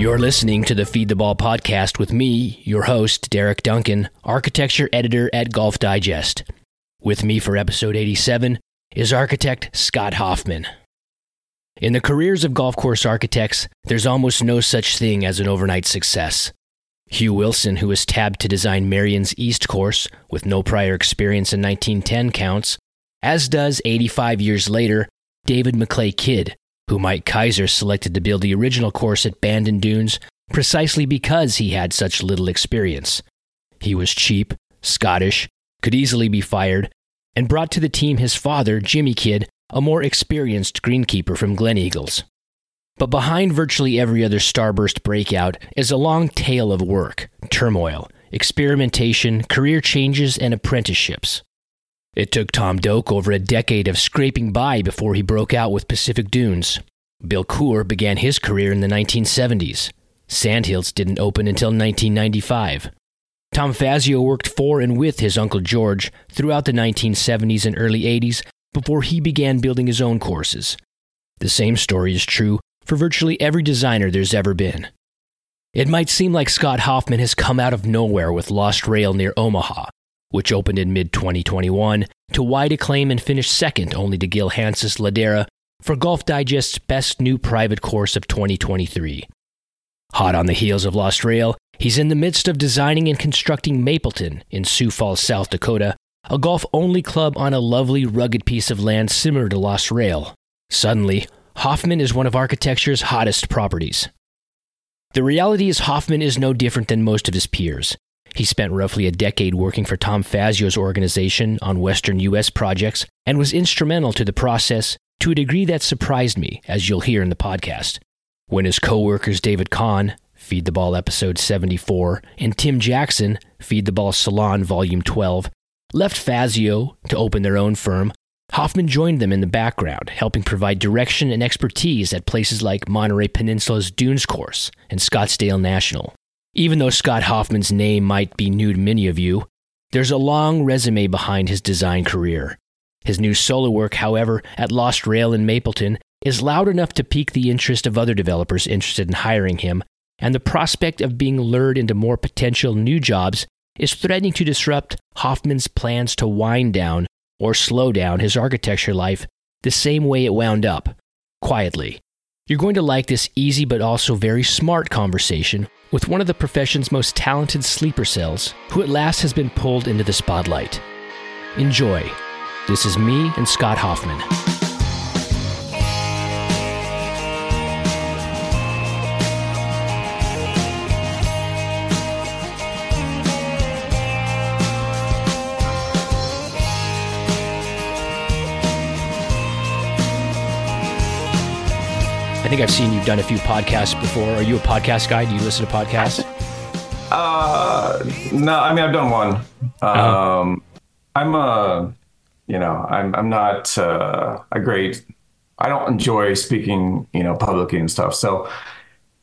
You're listening to the Feed the Ball podcast with me, your host, Derek Duncan, architecture editor at Golf Digest. With me for episode 87 is architect Scott Hoffman. In the careers of golf course architects, there's almost no such thing as an overnight success. Hugh Wilson, who was tabbed to design Merion's East Course with no prior experience in 1910, counts, as does 85 years later David McLay Kidd, who Mike Keiser selected to build the original course at Bandon Dunes precisely because he had such little experience. He was cheap, Scottish, could easily be fired, and brought to the team his father, Jimmy Kidd, a more experienced greenkeeper from Gleneagles. But behind virtually every other starburst breakout is a long tale of work, turmoil, experimentation, career changes, and apprenticeships. It took Tom Doak over a decade of scraping by before he broke out with Pacific Dunes. Bill Coore began his career in the 1970s. Sandhills didn't open until 1995. Tom Fazio worked for and with his Uncle George throughout the 1970s and early 80s before he began building his own courses. The same story is true for virtually every designer there's ever been. It might seem like Scott Hoffman has come out of nowhere with Lost Rail near Omaha, which opened in mid 2021 to wide acclaim and finished second only to Gil Hanse's Ladera for Golf Digest's best new private course of 2023. Hot on the heels of Lost Rail, he's in the midst of designing and constructing Mapleton in Sioux Falls, South Dakota, a golf only club on a lovely, rugged piece of land similar to Lost Rail. Suddenly, Hoffman is one of architecture's hottest properties. The reality is, Hoffman is no different than most of his peers. He spent roughly a decade working for Tom Fazio's organization on Western U.S. projects and was instrumental to the process to a degree that surprised me, as you'll hear in the podcast. When his co workers David Kahn, Feed the Ball episode 74, and Tim Jackson, Feed the Ball Salon volume 12, left Fazio to open their own firm, Hoffman joined them in the background, helping provide direction and expertise at places like Monterey Peninsula's Dunes Course and Scottsdale National. Even though Scott Hoffman's name might be new to many of you, there's a long resume behind his design career. His new solo work, however, at Lost Rail in Mapleton, is loud enough to pique the interest of other developers interested in hiring him, and the prospect of being lured into more potential new jobs is threatening to disrupt Hoffman's plans to wind down or slow down his architecture life the same way it wound up, quietly. You're going to like this easy but also very smart conversation with one of the profession's most talented sleeper cells, who at last has been pulled into the spotlight. Enjoy. This is me and Scott Hoffman. Think I've seen you've done a few podcasts before. Are you a podcast guy? Do you listen to podcasts? Uh, no, I mean I've done one. Uh-huh. Um, I'm a, you know, I'm I'm not uh, a great. I don't enjoy speaking, you know, publicly and stuff. So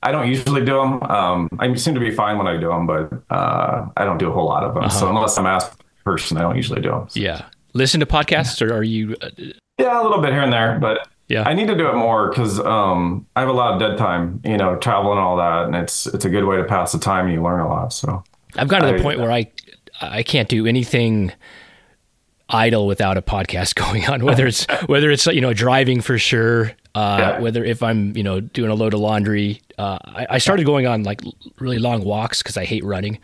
I don't usually do them. Um, I seem to be fine when I do them, but uh, I don't do a whole lot of them. So unless I'm asked person, I don't usually do them. Yeah. Listen to podcasts, or are you? Uh, Yeah, a little bit here and there, but Yeah. I need to do it more because um, I have a lot of dead time, you know, traveling and all that, and it's it's a good way to pass the time. and You learn a lot. So I've gotten to the I- point where I I can't do anything idle without a podcast going on. Whether it's whether it's you know driving for sure. Uh, Yeah. Whether if I'm you know doing a load of laundry, uh, I, I started going on like really long walks because I hate running,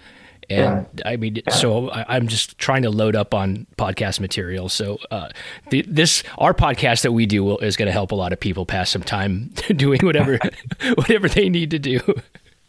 and I mean so I, I'm just trying to load up on podcast material. So uh, the, this our podcast that we do will, is going to help a lot of people pass some time doing whatever whatever they need to do.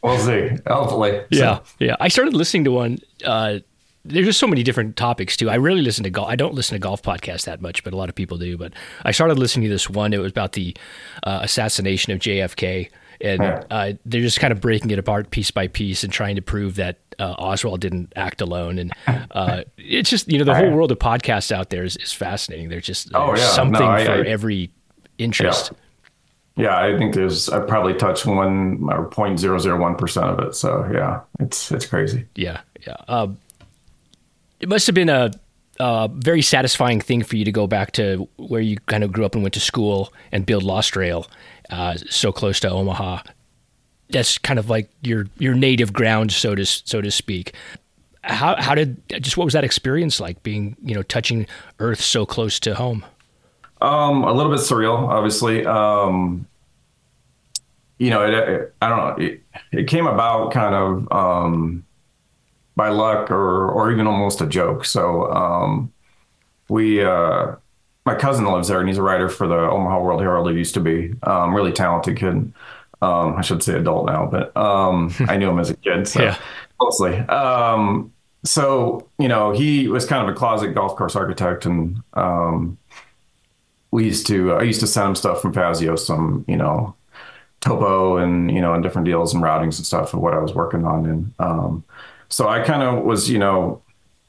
we'll see. Hopefully, So- Yeah, yeah. I started listening to one. Uh, there's just so many different topics too. I really listen to golf. I don't listen to golf podcasts that much, but a lot of people do. But I started listening to this one. It was about the uh, assassination of JFK, and Yeah. uh, they're just kind of breaking it apart piece by piece and trying to prove that uh, Oswald didn't act alone. And uh, it's just you know the whole world of podcasts out there is, is fascinating. There's just Oh, there's yeah. No, something I- for I- every interest. Yeah, I think there's I probably touched one or point zero zero one percent of it. So yeah, it's it's crazy. Yeah, yeah. Um, it must have been a, a very satisfying thing for you to go back to where you kind of grew up and went to school and build Lost Rail, uh, so close to Omaha. that's kind of like your your native ground, so to so to speak. How how did just what was that experience like being you know touching Earth so close to home? Um, a little bit surreal, obviously. Um, you know, it, it, I don't know. It, it came about kind of um, by luck or or even almost a joke. So um, we, uh, my cousin lives there, and he's a writer for the Omaha World Herald. He used to be um, really talented kid. Um, I should say adult now, but um, I knew him as a kid, so yeah. closely. Um, so you know, he was kind of a closet golf course architect, and um, we used to. I used to send him stuff from Fazio, some you know, topo and you know, and different deals and routings and stuff of what I was working on, and um, so I kind of was you know,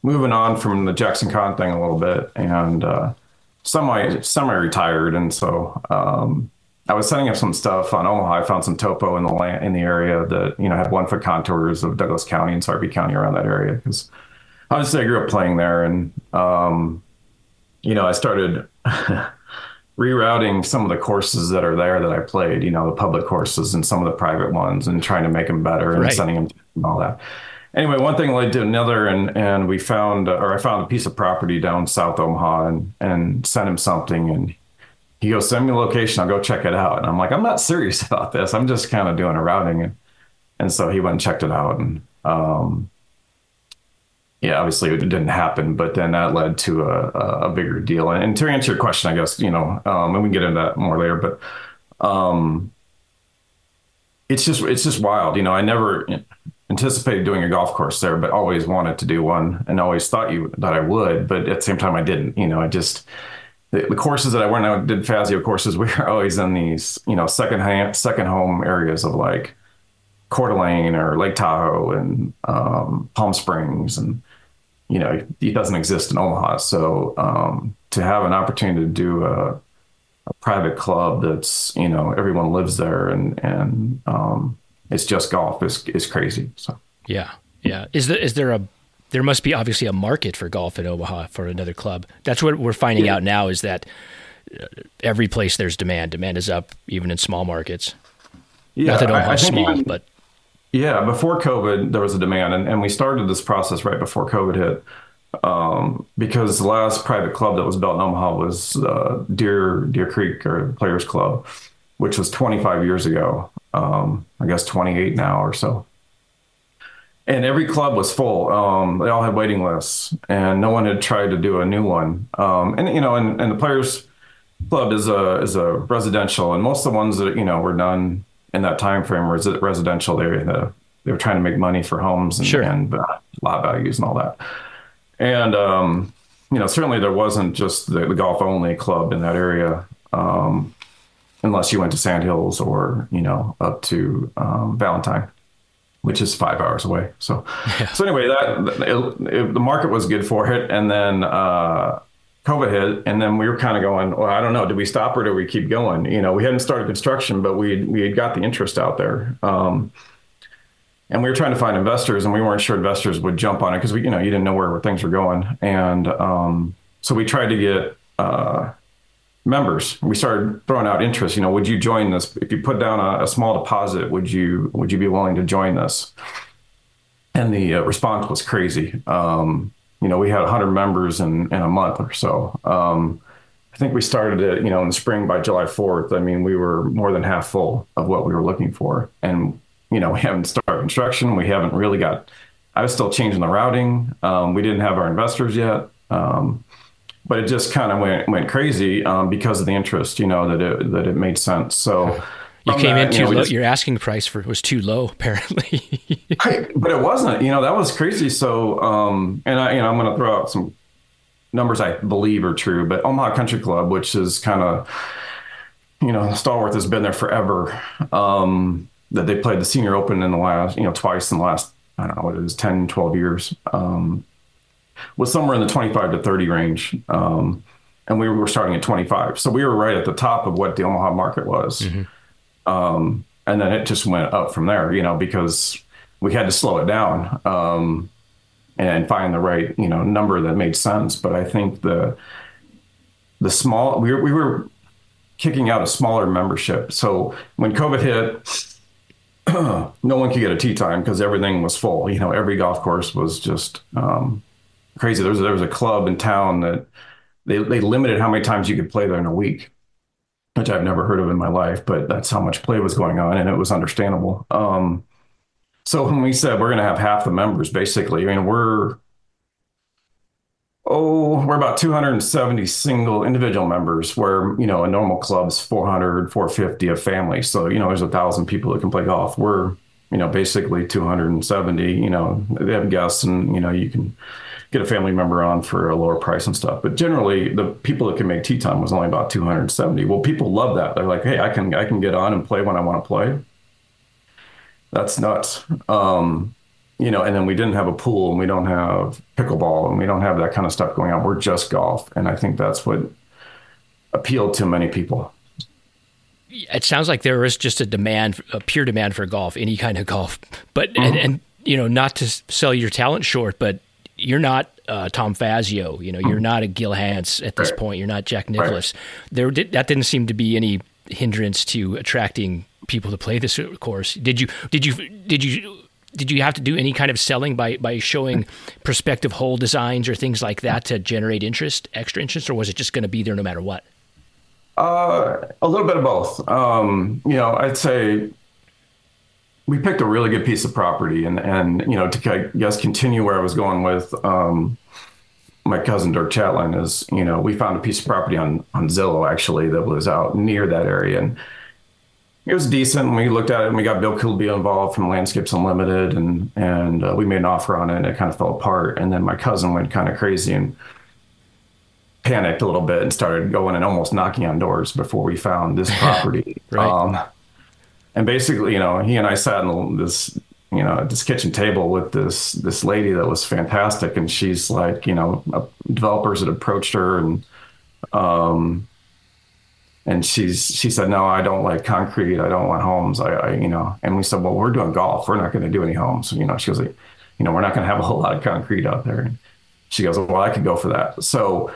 moving on from the Jackson Kahn thing a little bit, and uh, semi semi retired, and so. Um, I was setting up some stuff on Omaha. I found some topo in the land in the area that you know had one foot contours of Douglas County and Sarpy County around that area because obviously I grew up playing there, and um, you know I started rerouting some of the courses that are there that I played. You know the public courses and some of the private ones, and trying to make them better and right. sending them and all that. Anyway, one thing led to another, and and we found, or I found a piece of property down South Omaha, and and sent him something, and he goes, send me a location. I'll go check it out. And I'm like, I'm not serious about this. I'm just kind of doing a routing. And, and so he went and checked it out. And, um, yeah, obviously it didn't happen, but then that led to a, a bigger deal. And, and to answer your question, I guess, you know, um, and we can get into that more later, but, um, it's just, it's just wild. You know, I never anticipated doing a golf course there, but always wanted to do one and always thought you, that I would, but at the same time I didn't, you know, I just, the, the, courses that I went out did Fazio courses, we were always in these, you know, second hand, second home areas of like Coeur d'Alene or Lake Tahoe and um, Palm Springs, and you know, it doesn't exist in Omaha. So um, to have an opportunity to do a, a, private club that's, you know, everyone lives there and and um, it's just golf is is crazy. So yeah, yeah. Is there is there a there must be obviously a market for golf in Omaha for another club. That's what we're finding yeah. out now is that uh, every place there's demand. Demand is up even in small markets. Yeah, Not that Omaha's small, even, but yeah, before COVID there was a demand, and, and we started this process right before COVID hit. Um, because the last private club that was built in Omaha was uh, Deer Deer Creek or Players Club, which was 25 years ago. Um, I guess 28 now or so and every club was full. Um, they all had waiting lists, and no one had tried to do a new one. Um, and you know, and, and the players club is a is a residential, and most of the ones that you know were done in that time frame were residential. They the, they were trying to make money for homes and, sure. and uh, lot values and all that. And um, you know, certainly there wasn't just the, the golf only club in that area. Um, unless you went to Sandhills or you know up to um, Valentine which is five hours away. So, yeah. so anyway, that it, it, the market was good for it, and then uh, COVID hit, and then we were kind of going, well, I don't know, do we stop or do we keep going? You know, we hadn't started construction, but we we had got the interest out there. Um, and we were trying to find investors, and we weren't sure investors would jump on it because we, you know, you didn't know where, where things were going, and um, so we tried to get uh, members. We started throwing out interest. You know, would you join this? If you put down a, a small deposit, would you would you be willing to join this? And the uh, response was crazy. Um, you know, we had 100 members in in a month or so. Um, I think we started it, you know, in the spring by July 4th. I mean, we were more than half full of what we were looking for. And, you know, we haven't started construction. We haven't really got, I was still changing the routing. Um, we didn't have our investors yet. Um, but it just kind of went went crazy um, because of the interest. You know that it that it made sense. So. You came that, in too you know, low. Just, your asking price for was too low, apparently. I, but it wasn't. You know that was crazy. So, um, and I, you know, I'm going to throw out some numbers I believe are true. But Omaha Country Club, which is kind of, you know, Stallworth has been there forever. Um, that they played the Senior Open in the last, you know, twice in the last, I don't know what it is, 10, 12 years. Um, was somewhere in the 25 to 30 range. Um, and we were starting at 25. So we were right at the top of what the Omaha market was. Mm-hmm. Um, and then it just went up from there, you know, because we had to slow it down um, and find the right, you know, number that made sense. But I think the the small we were, we were kicking out a smaller membership. So when COVID hit, no one could get a tee time because everything was full. You know, every golf course was just um, crazy. There was there was a club in town that they they limited how many times you could play there in a week, which I've never heard of in my life. But that's how much play was going on, and it was understandable. Um, so when we said we're going to have half the members, basically, I mean we're oh we're about 270 single individual members where you know a normal club's 400 450 a family so you know there's a thousand people that can play golf we're you know basically 270 you know they have guests and you know you can get a family member on for a lower price and stuff but generally the people that can make time was only about 270 well people love that they're like hey i can i can get on and play when i want to play that's nuts um, you know, and then we didn't have a pool and we don't have pickleball and we don't have that kind of stuff going on. We're just golf. And I think that's what appealed to many people. It sounds like there is just a demand, a pure demand for golf, any kind of golf. But, mm-hmm. and, and, you know, not to sell your talent short, but you're not uh, Tom Fazio, you know, you're mm-hmm. not a Gil Hanse at this point. You're not Jack. Right. There, did, that didn't seem to be any hindrance to attracting people to play this course. Did you, did you, did you, did you have to do any kind of selling by by showing prospective hole designs or things like that to generate interest, extra interest, or was it just going to be there no matter what? Uh, a little bit of both. Um, you know, I'd say we picked a really good piece of property, and and you know, to I guess continue where I was going with um, my cousin Dirk Chatelain is, you know, we found a piece of property on on Zillow actually that was out near that area, and it was decent. And we looked at it and we got Bill Kubly involved from Landscapes Unlimited and, and uh, we made an offer on it and it kind of fell apart. And then my cousin went kind of crazy and panicked a little bit and started going and almost knocking on doors before we found this property. right. Um, and basically, you know, he and I sat in this, you know, this kitchen table with this this lady that was fantastic, and she's like, you know, developers had approached her and um, and she's she said no i don't like concrete. I don't want homes. I, I you know and we said well we're doing golf. We're not going to do any homes. You know she was like you know we're not going to have a whole lot of concrete out there. And she goes well i could go for that. So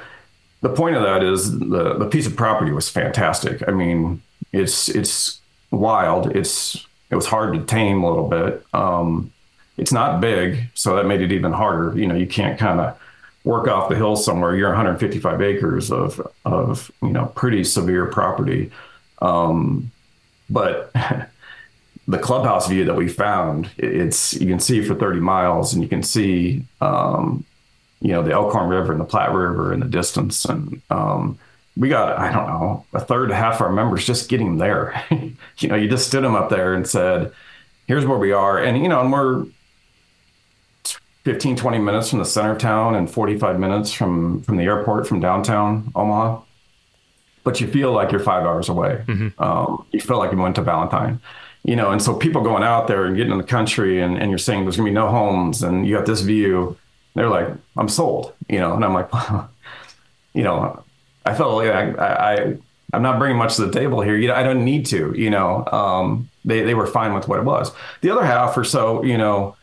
the point of that is the the piece of property was fantastic. I mean it's it's wild. It's it was hard to tame a little bit. Um, it's not big so that made it even harder. You know you can't kind of work off the hill somewhere, you're 155 acres of of you know pretty severe property. Um, but the clubhouse view that we found, it's you can see for 30 miles, and you can see um, you know the Elkhorn River and the Platte River in the distance, and um, we got I don't know a third, half our members just getting there. you know, you just stood them up there and said, "Here's where we are," and you know, and we're 15, 20 minutes from the center of town and 45 minutes from, from the airport from downtown Omaha. But you feel like you're five hours away. Mm-hmm. Um, you feel like you went to Valentine, you know, and so people going out there and getting in the country and, and you're saying there's gonna be no homes and you got this view, they're like, I'm sold, you know, and I'm like, you know, I felt like I, I, I'm not bringing much to the table here. You know, I don't need to, you know, um, they, they were fine with what it was. The other half or so, you know,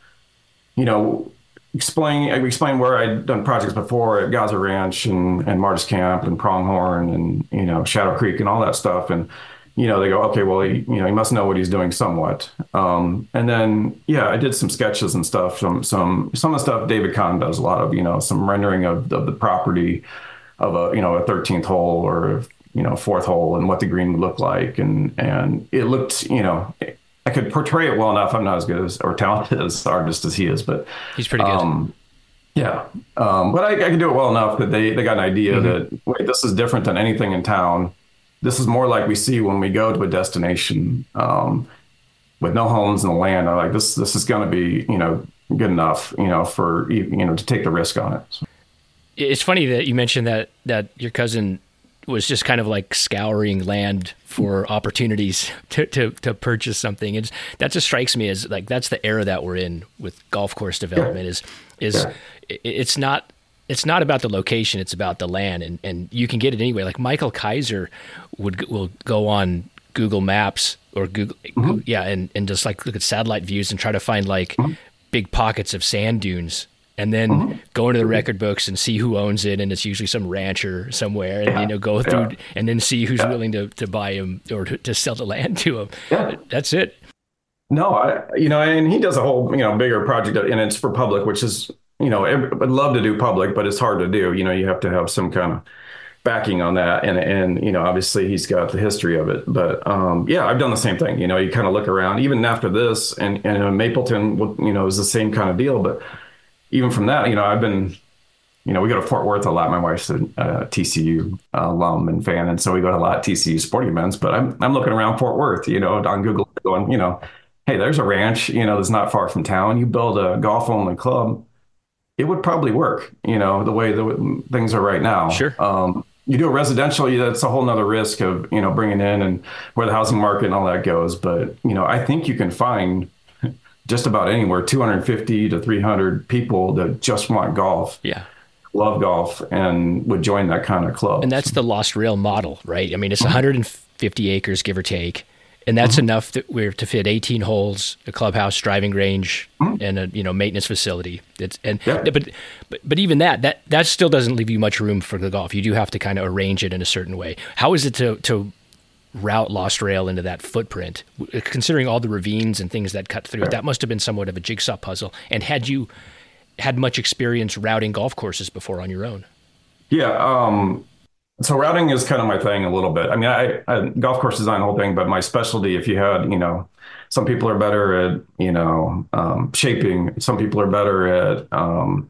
you know, explain explain where I'd done projects before at Gozzer Ranch and, and Martis Camp and Pronghorn and you know Shadow Creek and all that stuff and you know they go okay well he you know he must know what he's doing somewhat um, and then yeah I did some sketches and stuff some some some of the stuff David Kahn does a lot of you know some rendering of, of the property of a you know a 13th hole or you know fourth hole and what the green would look like and and it looked you know I could portray it well enough. I'm not as good as or talented as artist as he is, but he's pretty good. Um, yeah, um, but I, I, can do it well enough that they they got an idea mm-hmm. that wait, this is different than anything in town. This is more like we see when we go to a destination um, with no homes in the land. I'm like this this is going to be you know good enough you know for you know to take the risk on it. So. It's funny that you mentioned that that your cousin was just kind of like scouring land for opportunities to, to, to purchase something. And that just strikes me as like that's the era that we're in with golf course development is is it's not it's not about the location, it's about the land and, and you can get it anyway. Like Michael Keiser would will go on Google Maps or Google mm-hmm. yeah, and, and just like look at satellite views and try to find like mm-hmm. big pockets of sand dunes and then mm-hmm. go into the record books and see who owns it and it's usually some rancher somewhere and yeah. you know go through yeah. and then see who's yeah. willing to, to buy him or to, to, sell the land to him yeah. that's it No, I, you know, and he does a whole, you know, bigger project and it's for public, which is, you know, I'd love to do public, but it's hard to do. You know, you have to have some kind of backing on that. And, and, you know, obviously he's got the history of it, but, um, yeah, I've done the same thing. You know, you kind of look around even after this and, and Mapleton, you know, is the same kind of deal. But even from that, you know, I've been, you know, we go to Fort Worth a lot. My wife's a uh, TCU uh, alum and fan, and so we go to a lot of TCU sporting events. But I'm I'm looking around Fort Worth, you know, on Google, going, you know, hey, there's a ranch, you know, that's not far from town. You build a golf only club, it would probably work, you know, the way the things are right now. Sure. Um, you do a residential, that's a whole nother risk of, you know, bringing in and where the housing market and all that goes. But, you know, I think you can find just about anywhere 250 to 300 people that just want golf. Yeah. Love golf and would join that kind of club. And that's the Lost Rail model, right? I mean, it's mm-hmm. 150 acres, give or take and that's mm-hmm. enough that we're to fit 18 holes, a clubhouse, driving range, mm-hmm. and a you know maintenance facility. It's and yeah. but, but but even that that that still doesn't leave you much room for the golf. You do have to kind of arrange it in a certain way. How is it to to route Lost Rail into that footprint, considering all the ravines and things that cut through? Right. That must have been somewhat of a jigsaw puzzle. And had you had much experience routing golf courses before on your own? Yeah. Um, so routing is kind of my thing a little bit. I mean, I, I golf course design whole thing, but my specialty, if you had, you know, some people are better at, you know, um, shaping. Some people are better at, um,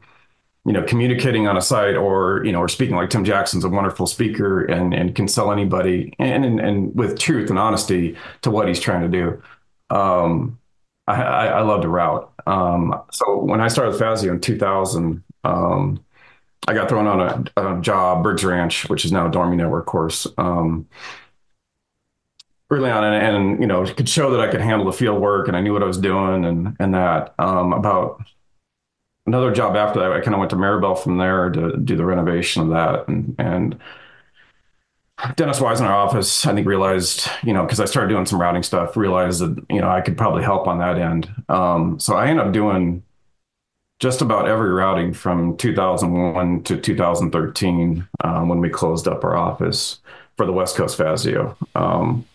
you know, communicating on a site or, you know, or speaking like Tim Jackson's a wonderful speaker and, and can sell anybody and, and, and with truth and honesty to what he's trying to do. Um, I, I, I love to route. Um, so when I started with Fazio in 2000, um, I got thrown on a, a job, Briggs Ranch, which is now a Dormie Network course. Um, early on, and, and, you know, could show that I could handle the field work, and I knew what I was doing, and and that. Um, about another job after that, I kind of went to Mirabel from there to do the renovation of that, and and. Dennis Wise in our office, I think, realized, you know, because I started doing some routing stuff, realized that, you know, I could probably help on that end. Um, so I ended up doing just about every routing from 2001 to 2013 um, when we closed up our office for the West Coast Fazio. Um,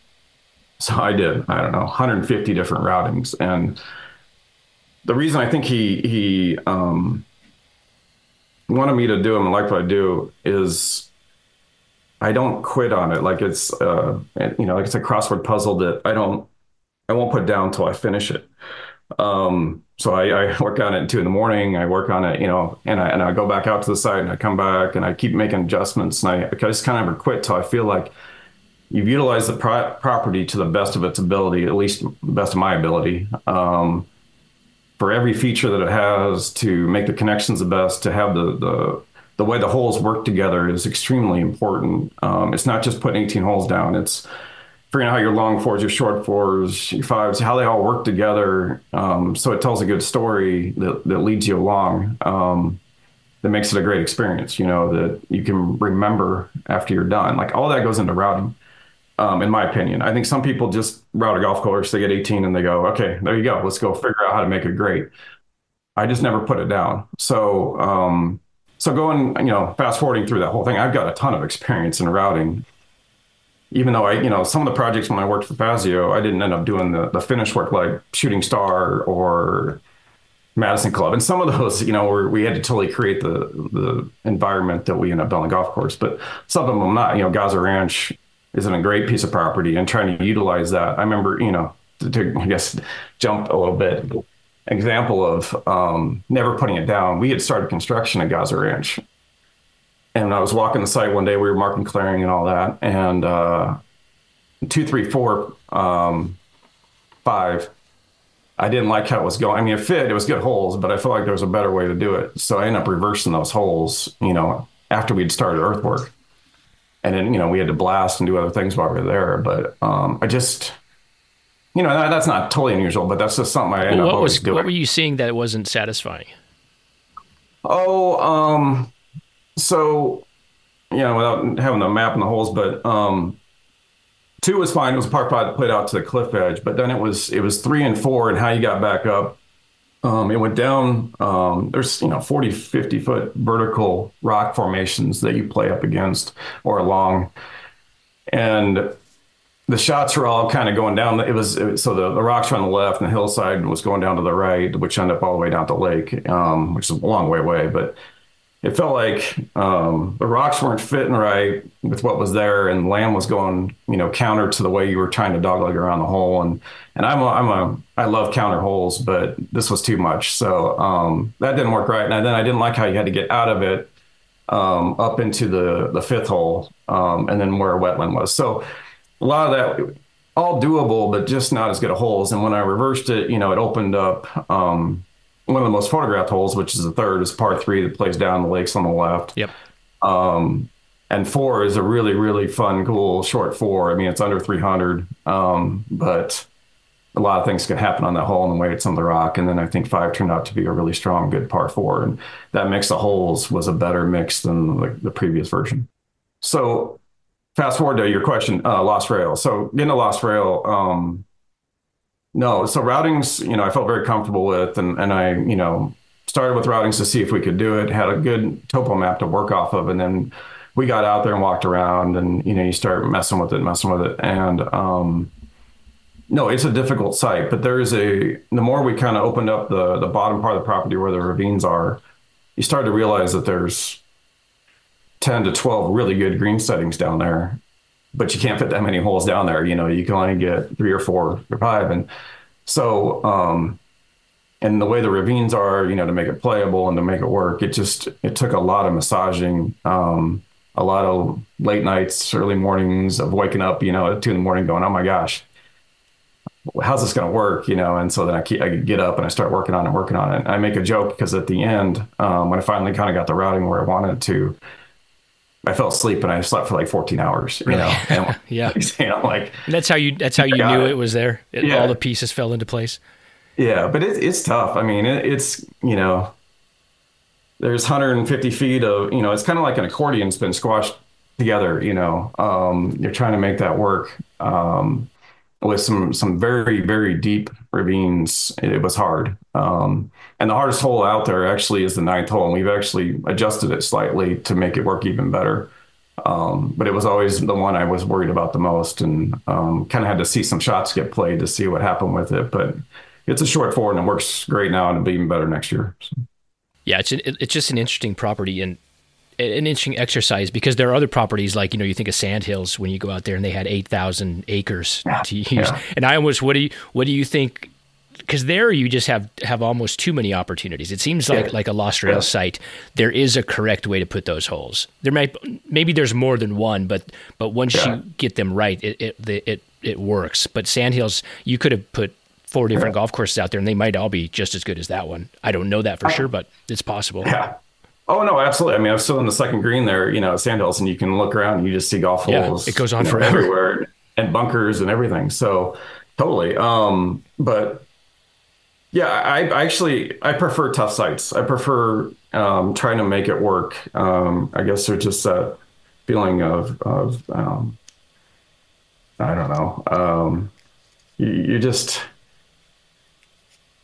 so I did, I don't know, 150 different routings. And the reason I think he, he um, wanted me to do him and like what I do is I don't quit on it. Like it's, uh, you know, like it's a crossword puzzle that I don't, I won't put down until I finish it. Um, so I, I, work on it at two in the morning. I work on it, you know, and I and I go back out to the site and I come back and I keep making adjustments and I, I just kind of never quit till I feel like you've utilized the pro- property to the best of its ability, at least the best of my ability. Um, for every feature that it has, to make the connections the best, to have the the the way the holes work together is extremely important. Um, it's not just putting 18 holes down; it's figuring out how your long fours, your short fours, your fives, how they all work together. Um, so it tells a good story that, that leads you along. Um, that makes it a great experience, you know, that you can remember after you're done. Like all that goes into routing, um, in my opinion. I think some people just route a golf course, they get 18 and they go, okay, there you go. Let's go figure out how to make it great. I just never put it down. So, um, so going, you know, fast forwarding through that whole thing, I've got a ton of experience in routing even though I, you know, some of the projects when I worked for Fazio, I didn't end up doing the, the finish work like Shooting Star or Madison Club. And some of those, you know, were, we had to totally create the the environment that we end up building golf course. But some of them not. You know, Gozzer Ranch isn't a great piece of property and trying to utilize that. I remember, you know, to, to I guess jump a little bit. Example of um, never putting it down. We had started construction at Gozzer Ranch and I was walking the site one day. We were marking clearing and all that, and uh, two, three, four, um, five. I didn't like how it was going. I mean, it fit. It was good holes, but I felt like there was a better way to do it. So I ended up reversing those holes. You know, after we'd started earthwork, and then you know we had to blast and do other things while we were there. But um, I just, you know, that, that's not totally unusual, but that's just something I ended well, what up was, doing. What were you seeing that wasn't satisfying? Oh, um, so, you know, without having the map and the holes, but um, two was fine. It was a park that played out to the cliff edge, but then it was it was three and four and how you got back up. Um, it went down. Um, there's you know 40, 50 foot vertical rock formations that you play up against or along, and the shots were all kind of going down. It was, it so the, the rocks were on the left and the hillside was going down to the right, which ended up all the way down to the lake, um, which is a long way away. But it felt like um, the rocks weren't fitting right with what was there, and land was going, you know, counter to the way you were trying to dogleg around the hole. And and I'm a, I'm a I love counter holes, but this was too much, so um, that didn't work right. And then I didn't like how you had to get out of it um, up into the the fifth hole, um, and then where a wetland was. So a lot of that all doable, but just not as good of holes. And when I reversed it, you know, it opened up um, one of the most photographed holes, which is the third, is par three that plays down the lakes on the left. Yep. Um, and four is a really, really fun, cool short four. I mean, it's under 300, um, but a lot of things can happen on that hole and the way it's on the rock. And then I think five turned out to be a really strong, good par four. And that mix of holes was a better mix than the, the previous version. So fast forward to your question, uh, Lost Rail. So getting a Lost Rail, um, no, so routings, you know, I felt very comfortable with, and and I, you know, started with routings to see if we could do it. Had a good topo map to work off of, and then we got out there and walked around, and you know, you start messing with it, messing with it, and um, no, it's a difficult site, but there is a. The more we kind of opened up the the bottom part of the property where the ravines are, you start to realize that there's ten to twelve really good green settings down there, but you can't fit that many holes down there. You know, you can only get three or four or five. And so, um, and the way the ravines are, you know, to make it playable and to make it work, it just, it took a lot of massaging, um, a lot of late nights, early mornings of waking up, you know, at two in the morning going, oh my gosh, how's this going to work? You know, and so then I, keep, I get up and I start working on it, working on it. And I make a joke because at the end, um, when I finally kind of got the routing where I wanted to, I fell asleep and I slept for like 14 hours, you know? And, yeah. You know, like that's how you, that's how you knew it. it. was there. It, yeah. All the pieces fell into place. Yeah. But it, it's tough. I mean, it, it's, you know, there's 150 feet of, you know, it's kind of like an accordion's been squashed together, you know, um, you're trying to make that work. Um, with some some very very deep ravines. It was hard, um, and the hardest hole out there actually is the ninth hole, and we've actually adjusted it slightly to make it work even better. Um, but it was always the one I was worried about the most, and um, kind of had to see some shots get played to see what happened with it. But it's a short four, and it works great now, and it'll be even better next year. So. Yeah, it's an, it's just an interesting property, and an interesting exercise because there are other properties like you know you think of Sandhills when you go out there and they had eight thousand acres yeah, to use, yeah. and I almost what do you what do you think? Because there you just have have almost too many opportunities. It seems like yeah. like a Lost Rail site. There is a correct way to put those holes. There might maybe there's more than one, but but once you get them right, it it it it works. But Sandhills, you could have put four different golf courses out there, and they might all be just as good as that one. I don't know that for oh. sure, but it's possible. Yeah. Oh no, absolutely. I mean, I'm still in the second green there, you know, Sandhills, and you can look around and you just see golf holes. It goes on know, forever. everywhere and bunkers and everything. So totally. Um, but yeah, I, I, actually I prefer tough sites. I prefer um, trying to make it work. Um, I guess there's just that feeling of of um, I don't know. Um, you, you're just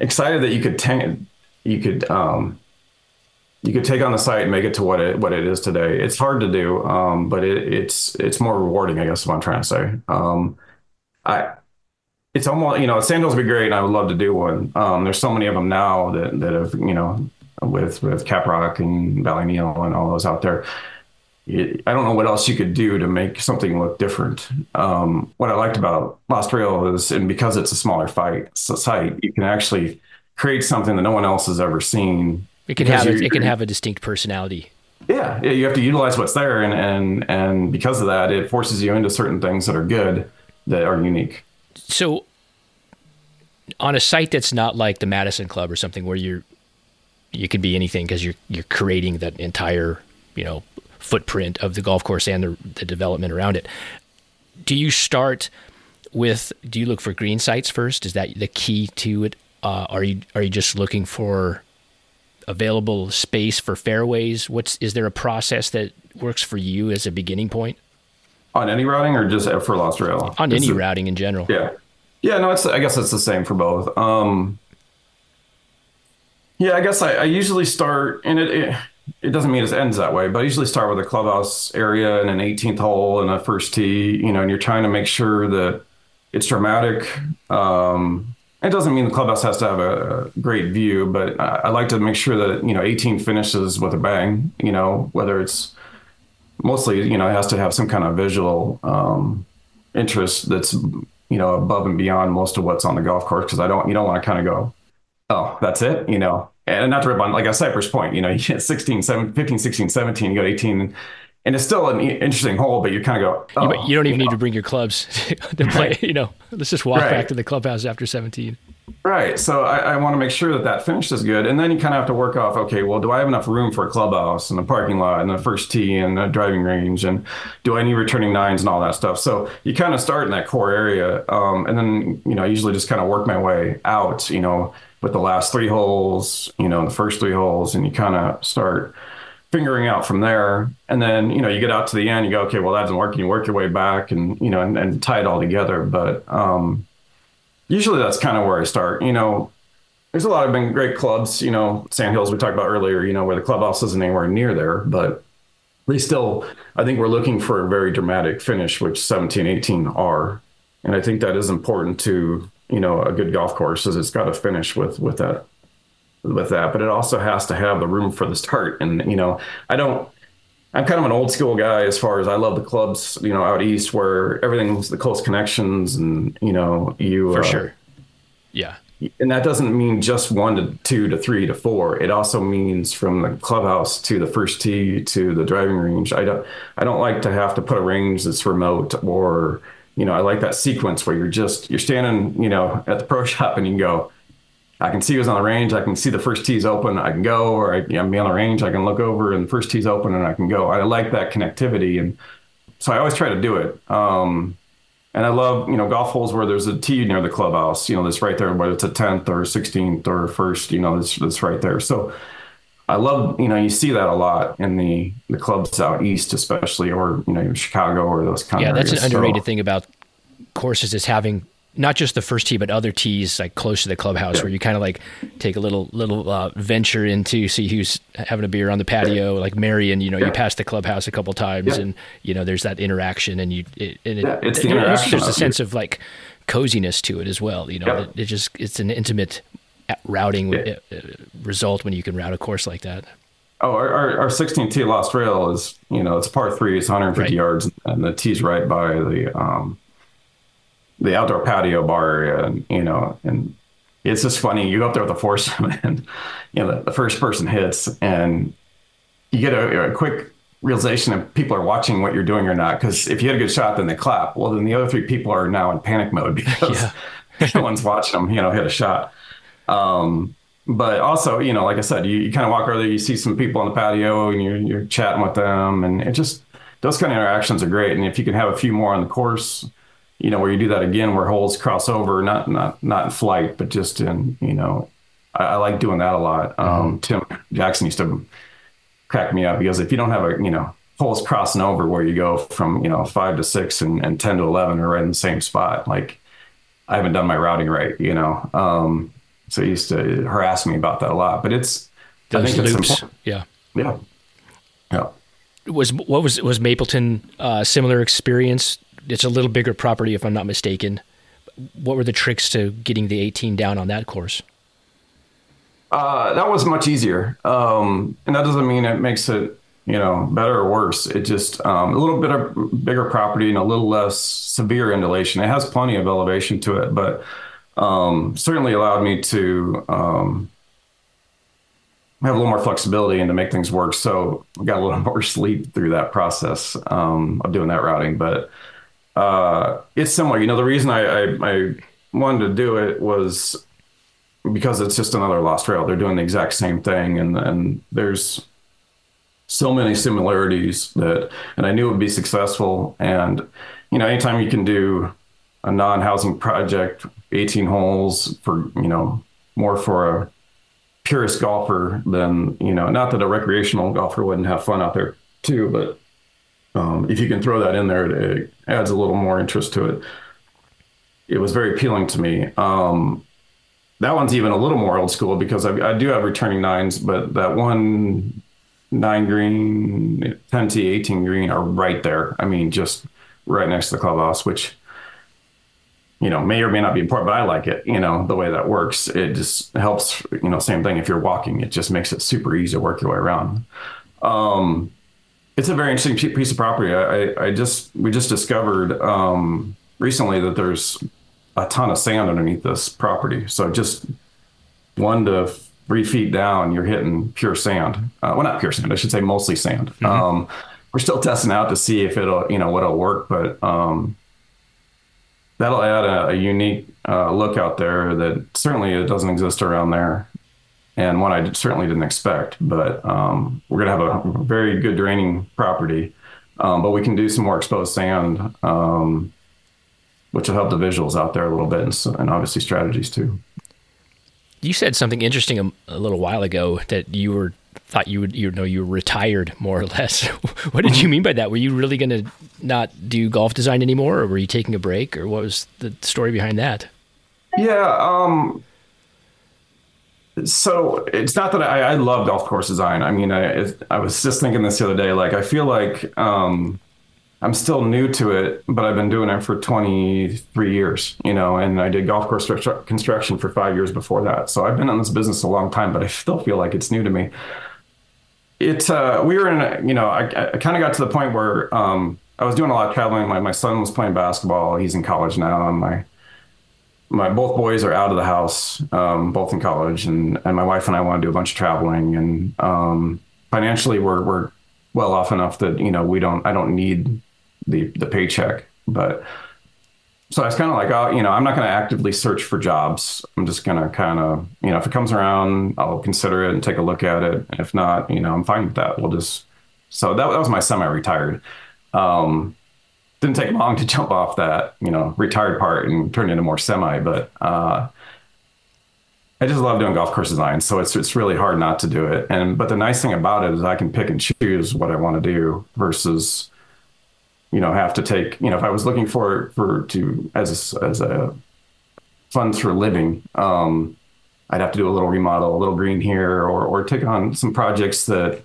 excited that you could tank, you could um, you could take on the site and make it to what it what it is today. It's hard to do, um, but it, it's it's more rewarding. I guess is what I'm trying to say. Um, I it's almost you know sandals would be great, and I would love to do one. Um, there's so many of them now that that have you know with with Caprock and Ballyneal and all those out there. I don't know what else you could do to make something look different. Um, what I liked about Lost Rail is, and because it's a smaller fight site, you can actually create something that no one else has ever seen it can have a, it can have a distinct personality. Yeah, yeah, you have to utilize what's there, and and and because of that, it forces you into certain things that are good, that are unique. So, on a site that's not like the Madison Club or something, where you're you can be anything because you're you're creating that entire you know footprint of the golf course and the, the development around it. Do you start with? Do you look for green sites first? Is that the key to it? Uh, are you are you just looking for available space for fairways? What's is there a process that works for you as a beginning point? On any routing or just for Lost Rail? On any routing in general. Yeah. Yeah, no, it's I guess it's the same for both. Um, yeah, I guess I, I usually start and it, it, it doesn't mean it ends that way, but I usually start with a clubhouse area and an 18th hole and a first tee, you know, and you're trying to make sure that it's dramatic. Um, it doesn't mean the clubhouse has to have a great view, but I, I like to make sure that, you know, 18 finishes with a bang, you know, whether it's mostly, you know, it has to have some kind of visual um, interest that's, you know, above and beyond most of what's on the golf course. Cause I don't, you don't want to kind of go, oh, that's it, you know, and not to rip on like a Cypress Point, you know, you get 16, 17, 15, 16, 17, you got 18, and it's still an interesting hole, but you kind of go, oh, you, don't even you need to bring your clubs to play. Right. You know, let's just walk right. back to the clubhouse after 17. Right. So I, I want to make sure that that finish is good, and then you kind of have to work off. Okay, well, do I have enough room for a clubhouse and a parking lot and the first tee and a driving range, and do I need returning nines and all that stuff? So you kind of start in that core area, um, and then you know I usually just kind of work my way out. You know, with the last three holes, you know, the first three holes, and you kind of start figuring out from there. And then, you know, you get out to the end, you go, okay, well, that doesn't work. And you work your way back and, you know, and, and tie it all together. But um, usually that's kind of where I start. You know, there's a lot of been great clubs, you know, Sandhills we talked about earlier, you know, where the clubhouse isn't anywhere near there, but we still, I think we're looking for a very dramatic finish, which 17, 18 are. And I think that is important to you know a good golf course is it's got to finish with with that with that but it also has to have the room for the start. And you know i don't i'm kind of an old school guy as far as i love the clubs you know out east where everything's the close connections and you know you for uh, sure. Yeah. And that doesn't mean just one to two to three to four. It also means from the clubhouse to the first tee to the driving range. I don't i don't like to have to put a range that's remote or you know, I like that sequence where you're just you're standing, you know, at the pro shop and you can go, I can see who's on the range. I can see the first tee's open. I can go, or I, you know, be on the range. I can look over and the first tee's open and I can go. I like that connectivity, and so I always try to do it. Um, and I love, you know, golf holes where there's a tee near the clubhouse. You know, that's right there, whether it's a tenth or sixteenth or first. You know, that's that's right there. So I love, you know, you see that a lot in the the clubs out east, especially, or you know, Chicago or those kind yeah, of. Yeah, that's an underrated so, thing about courses is having not just the first tee, but other tees like close to the clubhouse, yeah. where you kind of like take a little little uh, venture into see who's having a beer on the patio. Yeah. Like Merion, you know, yeah. you pass the clubhouse a couple times, and you know, there's that interaction, and you it, and it, it's the interaction. There's a sense of like coziness to it as well. You know, it, it, just it's an intimate routing yeah. Uh, result when you can route a course like that. Oh, our, our, our 16 tee lost rail is, you know, it's par three, it's 150 right. yards, and the tee's right by the um, the outdoor patio bar area, and you know, and it's just funny. You go up there with a foursome, and you know, the, the first person hits, and you get a, a quick realization that people are watching what you're doing or not. Because if you hit a good shot, then they clap. Well, then the other three people are now in panic mode because yeah. no one's watching them, you know, hit a shot. Um, but also, you know, like I said, you, you kind of walk over there, you see some people on the patio and you're, you're chatting with them and it just, those kind of interactions are great. And if you can have a few more on the course, you know, where you do that again, where holes cross over, not, not, not in flight, but just in, you know, I, I like doing that a lot. Mm-hmm. Um, Tim Jackson used to crack me up because if you don't have a, you know, holes crossing over where you go from, you know, five to six and, and 10 to 11 are right in the same spot. Like I haven't done my routing right, you know? Um, so he used to harass me about that a lot. But it's Those I think loops. it's yeah, yeah, yeah. Was what was was Mapleton uh, similar experience? It's a little bigger property, if I'm not mistaken. What were the tricks to getting the 18 down on that course? Uh, that was much easier, um, and that doesn't mean it makes it you know better or worse. It just um, a little bit of bigger property and a little less severe undulation. It has plenty of elevation to it, but um, certainly allowed me to um, have a little more flexibility and to make things work. So I got a little more sleep through that process um, of doing that routing. But uh, it's similar. You know, the reason I, I, I, wanted to do it was because it's just another Lost Rail. They're doing the exact same thing, and and there's so many similarities that, and I knew it would be successful. And you know, anytime you can do a non-housing project 18 holes for you know more for a purist golfer than you know not that a recreational golfer wouldn't have fun out there too but um, if you can throw that in there it, adds a little more interest to it it was very appealing to me um, that one's even a little more old school because I, I, do have returning nines but that one nine green, 10 to 18 green are right there. I mean, just right next to the clubhouse, which, you know, may or may not be important, but I like it, you know, the way that works. It just helps, you know, same thing. If you're walking, it just makes it super easy to work your way around. Um, it's a very interesting piece of property. I, I just, we just discovered um, recently that there's a ton of sand underneath this property. So just one to three feet down, you're hitting pure sand. Uh, well, not pure sand, I should say mostly sand. Mm-hmm. Um, we're still testing out to see if it'll, you know, what'll work, but um, that'll add a, a unique uh, look out there that certainly it doesn't exist around there. And one I certainly didn't expect, but um, we're going to have a very good draining property. Um, but we can do some more exposed sand, um, which will help the visuals out there a little bit and, and obviously strategies too. You said something interesting a, a, little while ago that you were thought you would you know you were retired more or less. what did you mean by that? Were you really going to not do golf design anymore, or were you taking a break, or what was the story behind that? Yeah, um, so it's not that I, I love golf course design. I mean, I I was just thinking this the other day. Like, I feel like um, I'm still new to it, but I've been doing it for 23 years, you know, and I did golf course construction for five years before that. So I've been in this business a long time, but I still feel like it's new to me. It, uh, we were in, a, you know, I, I kind of got to the point where um, I was doing a lot of traveling. My, my son was playing basketball. He's in college now. And my, my both boys are out of the house, um, both in college. And, and my wife and I want to do a bunch of traveling. And um, financially, we're, we're well off enough that, you know, we don't, I don't need the the paycheck. But so I was kind of like, oh, you know, I'm not going to actively search for jobs. I'm just going to kind of, you know, if it comes around, I'll consider it and take a look at it. And if not, you know, I'm fine with that. We'll just. So that, that was my semi-retired. Um, didn't take long to jump off that, you know, retired part and turn into more semi. But uh, I just love doing golf course design, so it's it's really hard not to do it. And but the nice thing about it is I can pick and choose what I want to do versus you know have to take you know if I was looking for for to as a, as a funds for living, um, I'd have to do a little remodel, a little green here, or or take on some projects that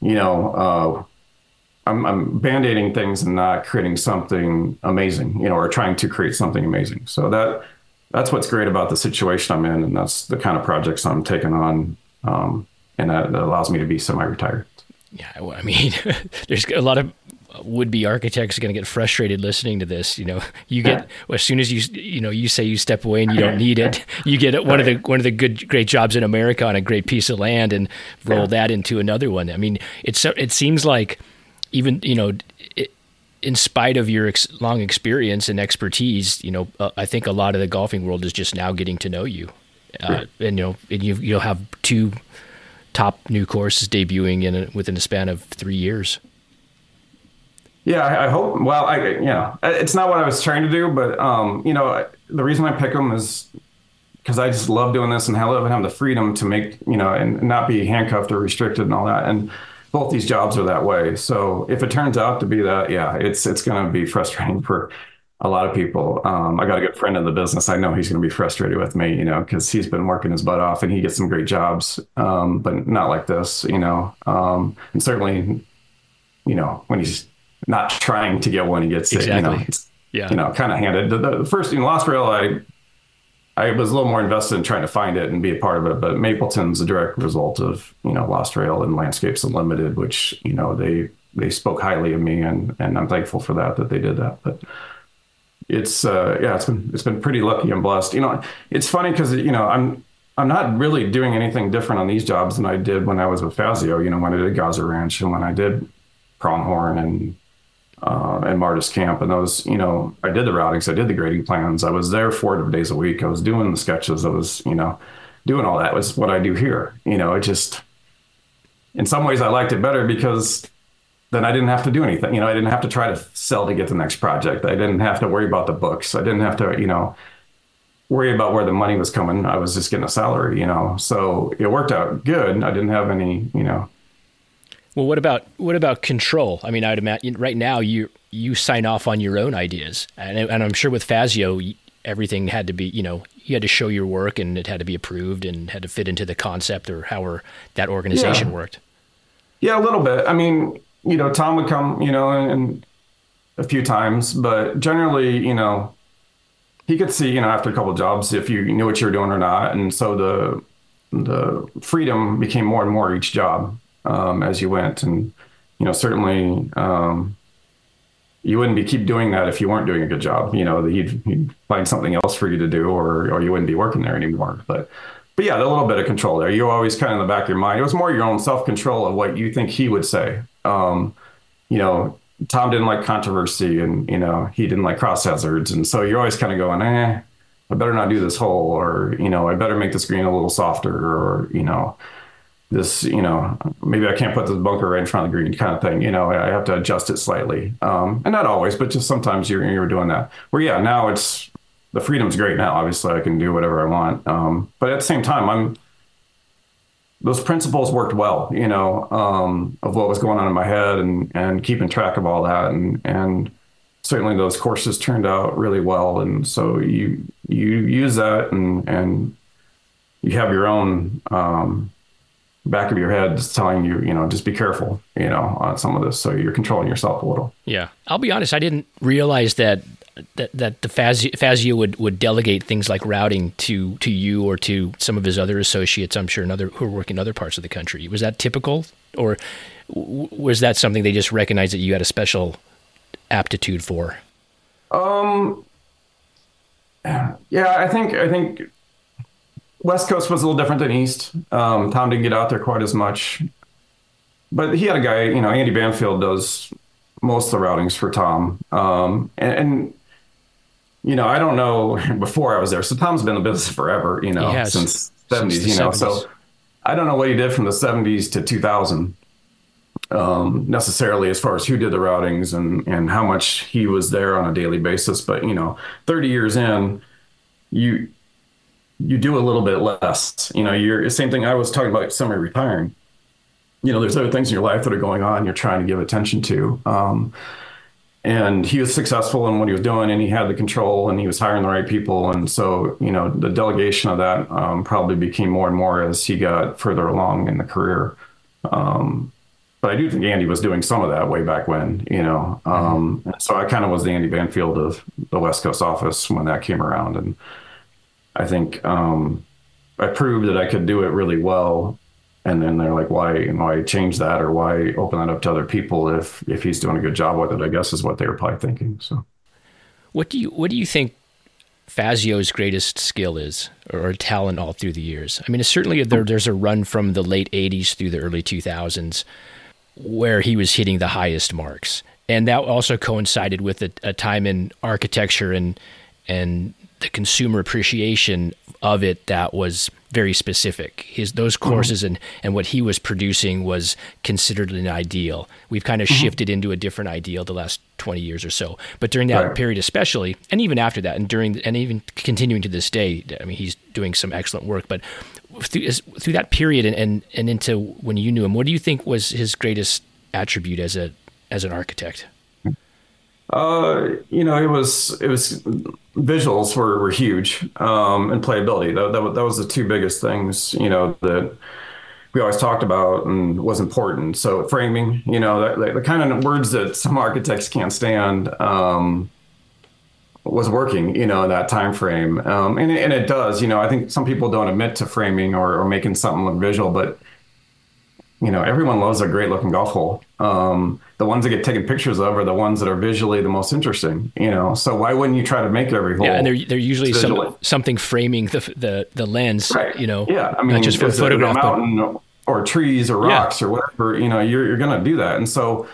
you know uh, I'm, I'm band-aiding things and not creating something amazing, you know, or trying to create something amazing. So that that's what's great about the situation I'm in, and that's the kind of projects I'm taking on, um, and that, that allows me to be semi-retired. Yeah, I mean, there's a lot of would-be architects are going to get frustrated listening to this. You know, you get well, as soon as you you know you say you step away and you don't need it, you get one of the one of the good great jobs in America on a great piece of land and roll yeah. that into another one. I mean, it's it seems like even you know. It, in spite of your ex- long experience and expertise, you know, uh, I think a lot of the golfing world is just now getting to know you, uh, and you know, and you you'll have two top new courses debuting in a, within a span of three years. Yeah, I, I, hope. Well, I you know, it's not what I was trying to do, but um, you know, the reason I pick them is because I just love doing this and I love having the freedom to make you know and not be handcuffed or restricted and all that. And both these jobs are that way. So if it turns out to be that, yeah, it's it's going to be frustrating for a lot of people. Um, I got a good friend in the business. I know he's going to be frustrated with me, you know, because he's been working his butt off and he gets some great jobs, um, but not like this, you know. Um, and certainly, you know, when he's not trying to get one he gets exactly. it. You know, yeah. You know, kind of handed. The, the first in Lost Rail, I I was a little more invested in trying to find it and be a part of it. But Mapleton's a direct result of you know Lost Rail and Landscapes Unlimited, which you know they they spoke highly of me, and and I'm thankful for that that they did that. But it's uh, yeah, it's been it's been pretty lucky and blessed. You know, it's funny because you know I'm I'm not really doing anything different on these jobs than I did when I was with Fazio. You know, when I did Gozzer Ranch and when I did Pronghorn and uh, and Martis Camp. And those, you know, I did the routings, I did the grading plans. I was there four days a week. I was doing the sketches. I was, you know, doing all that. Was what I do here. You know, it just, in some ways, I liked it better because then I didn't have to do anything. You know, I didn't have to try to sell to get the next project. I didn't have to worry about the books. I didn't have to, you know, worry about where the money was coming. I was just getting a salary, you know. So it worked out good. I didn't have any, you know, well, what about what about control? I mean, I'd imagine right now you you sign off on your own ideas, and, and I'm sure with Fazio, everything had to be you know you had to show your work and it had to be approved and had to fit into the concept or how that organization yeah. worked. Yeah, a little bit. I mean, you know, Tom would come, you know, and, and a few times, but generally, you know, he could see, you know, after a couple jobs if you knew what you were doing or not, and so the the freedom became more and more each job um, as you went, and you know, certainly um, you wouldn't be keep doing that if you weren't doing a good job. You know, he'd, he'd find something else for you to do, or or you wouldn't be working there anymore. But but yeah, a little bit of control there. You're always kind of in the back of your mind. It was more your own self control of what you think he would say. Um, you know, Tom didn't like controversy, and you know he didn't like cross hazards, and so you're always kind of going, eh, I better not do this hole, or you know, I better make the screen a little softer, or you know, this, you know, maybe I can't put this bunker right in front of the green kind of thing. You know, I have to adjust it slightly. Um, and not always, but just sometimes you're, you're doing that. Where, yeah, now it's the freedom's great now. Obviously, I can do whatever I want. Um, but at the same time, I'm, those principles worked well, you know, um, of what was going on in my head and, and keeping track of all that. And, and certainly those courses turned out really well. And so you, you use that and, and you have your own, um, back of your head just telling you, you know, just be careful, you know, on some of this. So you're controlling yourself a little. Yeah. I'll be honest, I didn't realize that that, that the Fazio, Fazio would, would delegate things like routing to, to you or to some of his other associates, I'm sure, in other, who are working in other parts of the country. Was that typical? Or was that something they just recognized that you had a special aptitude for? Um, yeah, I think, I think West Coast was a little different than East. Um, Tom didn't get out there quite as much, but he had a guy, you know, Andy Banfield does most of the routings for Tom. Um, and, and, you know, I don't know before I was there. So Tom's been in the business forever, you know, since 70s, since you know. 70s. So I don't know what he did from the 70s to 2000 um, necessarily as far as who did the routings and, and how much he was there on a daily basis. But, you know, 30 years in, you, you do a little bit less. You know, you're the same thing I was talking about semi retiring. You know, there's other things in your life that are going on you're trying to give attention to. Um, and he was successful in what he was doing and he had the control and he was hiring the right people. And so, you know, the delegation of that um, probably became more and more as he got further along in the career. Um, but I do think Andy was doing some of that way back when, you know. Um, mm-hmm. So I kind of was the Andy Banfield of the West Coast office when that came around. And, I think um, I proved that I could do it really well. And then they're like, why, why change that or why open that up to other people if if he's doing a good job with it? I guess is what they were probably thinking. So, what do you what do you think Fazio's greatest skill is or talent all through the years? I mean, certainly there, there's a run from the late '80s through the early 2000s where he was hitting the highest marks, and that also coincided with a, a time in architecture and and the consumer appreciation of it that was very specific. His those mm-hmm. courses mm-hmm. and and what he was producing was considered an ideal. We've kind of mm-hmm. shifted into a different ideal the last 20 years or so. But during that right. period especially and even after that and during and even continuing to this day, I mean he's doing some excellent work, but through, through that period and, and and into when you knew him, what do you think was his greatest attribute as a as an architect? Uh, you know, it was it was visuals were, were huge um, and playability. That, that that was the two biggest things. You know that we always talked about and was important. So framing, you know, the kind of words that some architects can't stand um, was working, you know, in that time frame. Um, and, and it does, you know, I think some people don't admit to framing or, or making something look visual, but you know, everyone loves a great looking golf hole. Um, the ones that get taken pictures of are the ones that are visually the most interesting, you know. So why wouldn't you try to make every hole? Yeah, and they're they're usually some, something framing the the the lens, right. you know. Yeah, I mean, not just for photograph, a mountain but... or trees or rocks yeah. or whatever, you know, you're you're gonna do that, and so.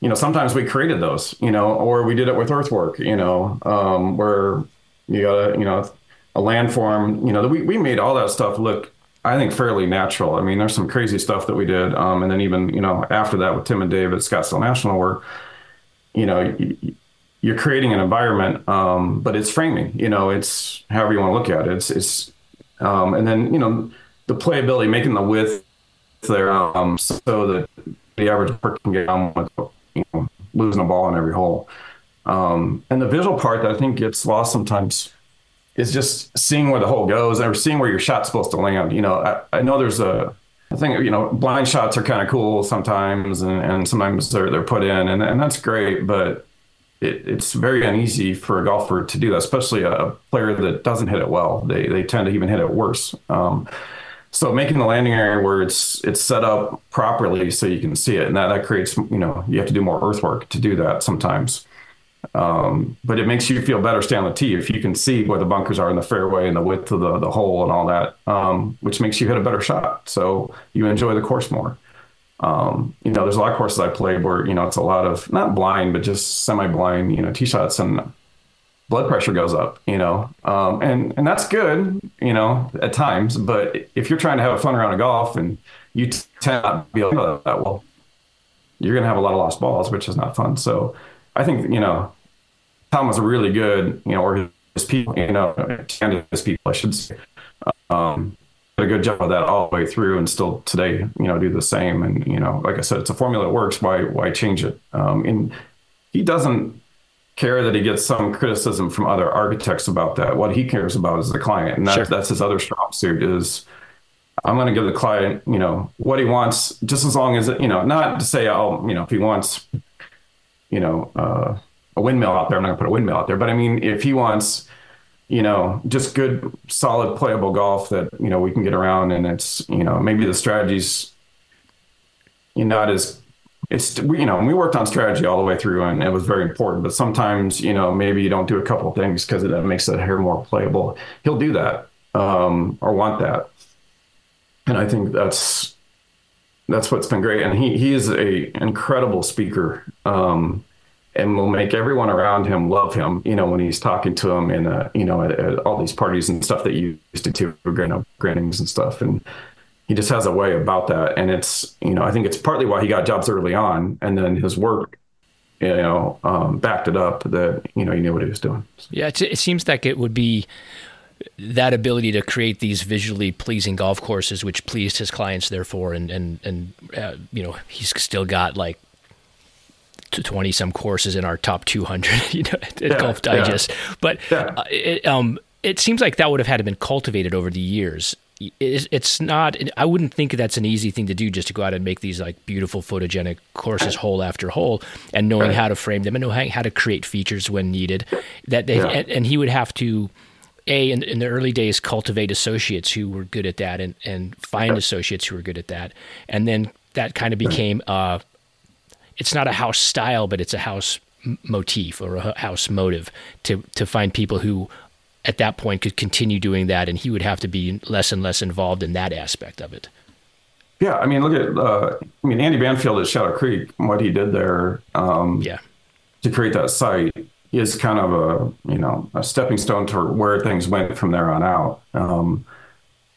You know, sometimes we created those, you know, or we did it with earthwork, you know, um, where you got a, you know, a landform, you know, we, we made all that stuff look I think fairly natural. I mean, there's some crazy stuff that we did, um, and then even you know after that with Tim and Dave at Scottsdale National, where you know you're creating an environment, um, but it's framing. You know, it's however you want to look at it. It's it's um, and then you know the playability, making the width there um, so that the average person can get on with you know losing a ball in every hole. Um, and the visual part that I think gets lost sometimes is just seeing where the hole goes or seeing where your shot's supposed to land. You know, I, I know there's a I think you know blind shots are kind of cool sometimes, and, and sometimes they're they're put in, and and that's great. But it, it's very uneasy for a golfer to do that, especially a player that doesn't hit it well. They they tend to even hit it worse. Um, so making the landing area where it's it's set up properly so you can see it, and that that creates you know you have to do more earthwork to do that sometimes. Um, but it makes you feel better staying on the tee if you can see where the bunkers are in the fairway and the width of the, the hole and all that, um, which makes you hit a better shot. So you enjoy the course more. Um, you know, there's a lot of courses I played where, you know, it's a lot of not blind, but just semi blind, you know, tee shots and blood pressure goes up, you know, um, and, and that's good, you know, at times. But if you're trying to have a fun around a golf and you tend not to be able to that, well, you're going to have a lot of lost balls, which is not fun. So I think, you know, Tom was really good, you know, or his people, you know, and his people, I should say. Um, a good job of that all the way through and still today, you know, do the same. And, you know, like I said, it's a formula that works. Why, why change it? Um, and he doesn't care that he gets some criticism from other architects about that. What he cares about is the client. And that, sure. that's his other strong suit is I'm going to give the client, you know, what he wants, just as long as it, you know, not to say, oh, you know, if he wants, you know, uh, a windmill out there, I'm not gonna put a windmill out there, but I mean, if he wants, you know, just good, solid, playable golf that you know we can get around, and it's you know maybe the strategies, you know, not as it's you know we worked on strategy all the way through, and it was very important. But sometimes you know maybe you don't do a couple things because it makes the hair more playable. He'll do that um, or want that, and I think that's that's what's been great. And he he is a incredible speaker. Um, and will make everyone around him love him. You know, when he's talking to them in, uh, you know, at, at, all these parties and stuff that you used to do, you know, grannings and stuff. And he just has a way about that. And it's, you know, I think it's partly why he got jobs early on, and then his work, you know, um, backed it up that you know he knew what he was doing. Yeah, it seems like it would be that ability to create these visually pleasing golf courses, which pleased his clients, therefore, and and and uh, you know he's still got like 20 some courses in our top 200 you know at yeah, golf digest yeah. but yeah. Uh, it, um, it seems like that would have had to been cultivated over the years it's not i wouldn't think that's an easy thing to do just to go out and make these like beautiful photogenic courses hole after hole and knowing right. how to frame them and knowing how to create features when needed that they and, and, he would have to a in, in, the early days cultivate associates who were good at that and and find associates who were good at that and then that kind of became uh, it's not a house style, but it's a house motif or a house motive to to find people who at that point could continue doing that, and he would have to be less and less involved in that aspect of it. Yeah, I mean, look at uh, I mean Andy Banfield at Shadow Creek, what he did there. Um, yeah, to create that site is kind of a you know a stepping stone to where things went from there on out. Um,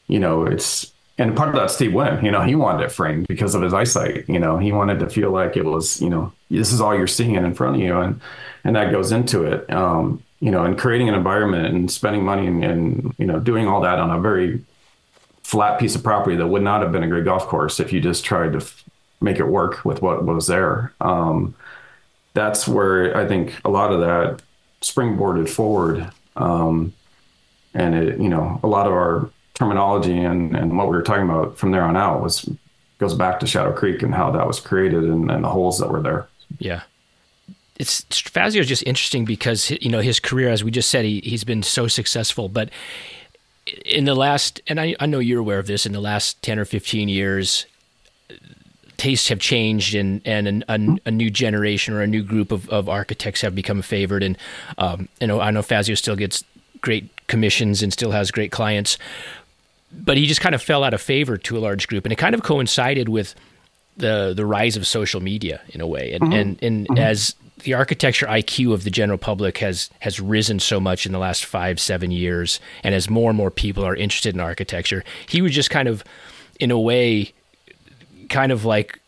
you know, it's and part of that Steve Wynn, you know, he wanted it framed because of his eyesight. You know, he wanted to feel like it was, you know, this is all you're seeing in front of you, and and that goes into it. Um, you know, and creating an environment and spending money and, and you know doing all that on a very flat piece of property that would not have been a great golf course if you just tried to f- make it work with what was there. Um, that's where I think a lot of that springboarded forward. Um, and it, you know, a lot of our terminology and, and what we were talking about from there on out was goes back to Shadow Creek and how that was created and, and the holes that were there. Yeah. It's Fazio is just interesting because you know his career, as we just said, he he's been so successful. But in the last, and I, I know you're aware of this, in the last ten or fifteen years, tastes have changed and and a, a, new generation or a new group of, of architects have become favored and um, you know I know Fazio still gets great commissions and still has great clients but he just kind of fell out of favor to a large group, and it kind of coincided with the the rise of social media in a way, and mm-hmm. and, and mm-hmm. as the architecture IQ of the general public has has risen so much in the last five seven years, and as more and more people are interested in architecture, he was just kind of, in a way, kind of like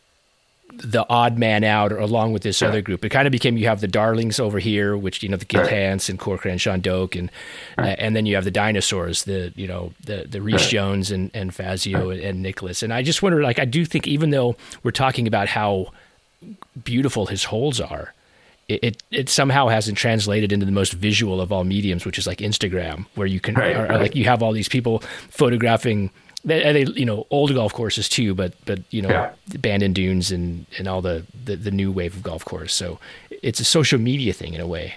the odd man out or along with this yeah. other group. It kind of became you have the darlings over here, which you know the Gil right. Hanse and Corcoran, Sean Doak, and right. uh, and then you have the dinosaurs, the you know the the Rees right. Jones and and Fazio and, and Nicklaus. And I just wonder, like I do think even though we're talking about how beautiful his holes are. It, it, it somehow hasn't translated into the most visual of all mediums, which is like Instagram, where you can, or, or like you have all these people photographing they, they, you know old golf courses too, but but you know Yeah. Bandon Dunes and and all the, the the new wave of golf course. So it's a social media thing in a way.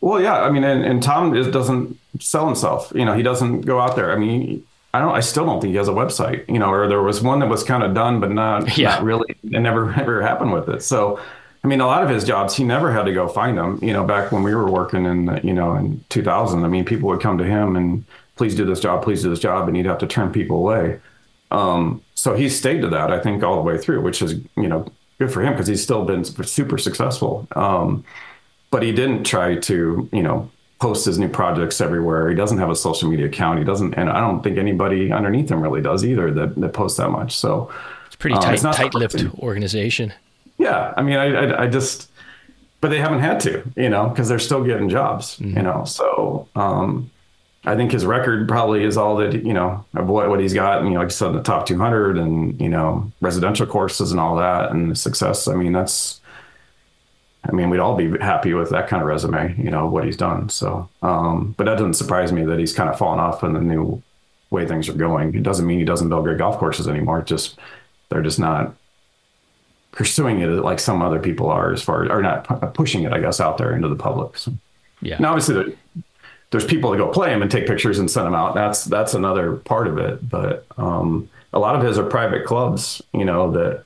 Well, yeah, I mean, and, and Tom is, doesn't sell himself. You know, he doesn't go out there. I mean, I don't. I still don't think he has a website. You know, or there was one that was kind of done, but not Yeah. not really. It never ever happened with it. So, I mean, a lot of his jobs, he never had to go find them. You know, back when we were working in you know in 2000, I mean, people would come to him and please do this job, please do this job, and you'd have to turn people away. Um, so he stayed to that, I think, all the way through, which is you know good for him because he's still been super successful. Um, but he didn't try to, you know, post his new projects everywhere. He doesn't have a social media account. He doesn't, and I don't think anybody underneath him really does either that, that posts that much. So It's pretty Um, tight it's not tight-lipped organization. yeah, I mean, I, I, I just, but they haven't had to, you know, because they're still getting jobs, you know. So um, I think his record probably is all that, you know, of what, what he's got, and you know, like I said, the top 200 and, you know, residential courses and all that and the success. I mean, that's, I mean, we'd all be happy with that kind of resume, you know, what he's done. So, um, but that doesn't surprise me that he's kind of fallen off in the new way things are going. It doesn't mean he doesn't build great golf courses anymore. It's just, they're just not pursuing it like some other people are as far as or not pu- pushing it, I guess, out there into the public. So, Yeah. now, obviously, there, there's people that go play them and take pictures and send them out. That's that's another part of it. But um, a lot of his are private clubs, you know, that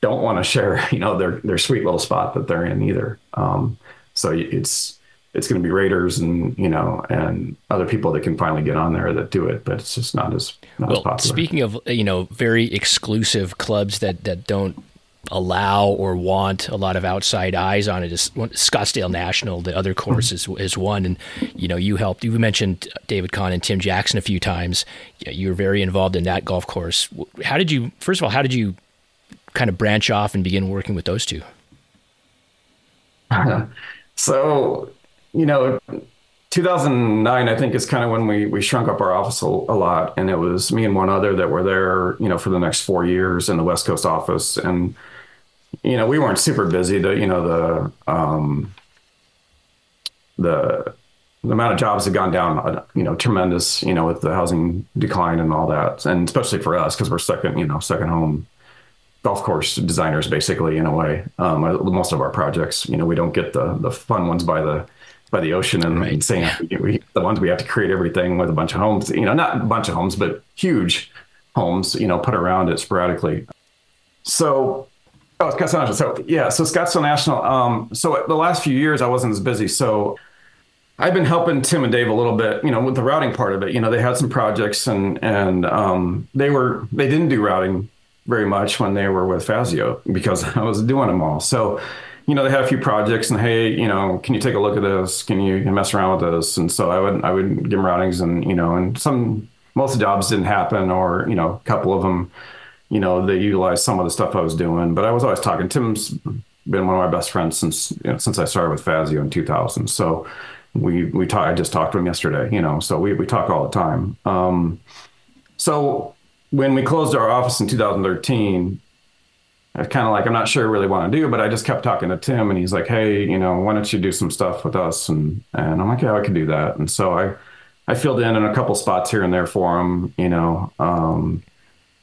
don't want to share, you know, their their sweet little spot that they're in either. Um, so it's it's going to be Raiders and you know and other people that can finally get on there that do it, but it's just not as not as Well, popular. speaking of you know very exclusive clubs that that don't allow or want a lot of outside eyes on it is Scottsdale National. The other course is is one, and you know you helped. You mentioned David Kahn and Tim Jackson a few times. You were very involved in that golf course. How did you? First of all, how did you kind of branch off and begin working with those two? so, you know, 2009, I think, is kind of when we we shrunk up our office a, a lot, and it was me and one other that were there, you know, for the next four years in the West Coast office, and you know, we weren't super busy. The you know the um, the the amount of jobs had gone down, uh, you know, tremendous, you know, with the housing decline and all that, and especially for us because we're second, you know, second home golf course designers basically in a way um, most of our projects you know we don't get the the fun ones by the by the ocean and, Right. and saying we, we, the ones we have to create everything with a bunch of homes you know not a bunch of homes but huge homes you know put around it sporadically so oh Scottsdale National so yeah so Scottsdale National um so the last few years I wasn't as busy so I've been helping Tim and Dave a little bit, you know, with the routing part of it. You know, they had some projects and and um, they were they didn't do routing very much when they were with Fazio because I was doing them all. So, you know, they had a few projects and hey, you know, can you take a look at this? Can you mess around with this? And so I would I would give them routings and you know, and some most jobs didn't happen or you know, a couple of them, you know, they utilized some of the stuff I was doing. But I was always talking. Tim's been one of my best friends since you know, since I started with Fazio in 2000. So we we talk, I just talked to him yesterday, you know, so we we talk all the time. Um, so when we closed our office in 2013, I kind of like I'm not sure I really want to do, but I just kept talking to Tim, and he's like, "Hey, you know, why don't you do some stuff with us?" And and I'm like, "Yeah, I could do that." And so I I filled in in a couple spots here and there for him, you know. Um,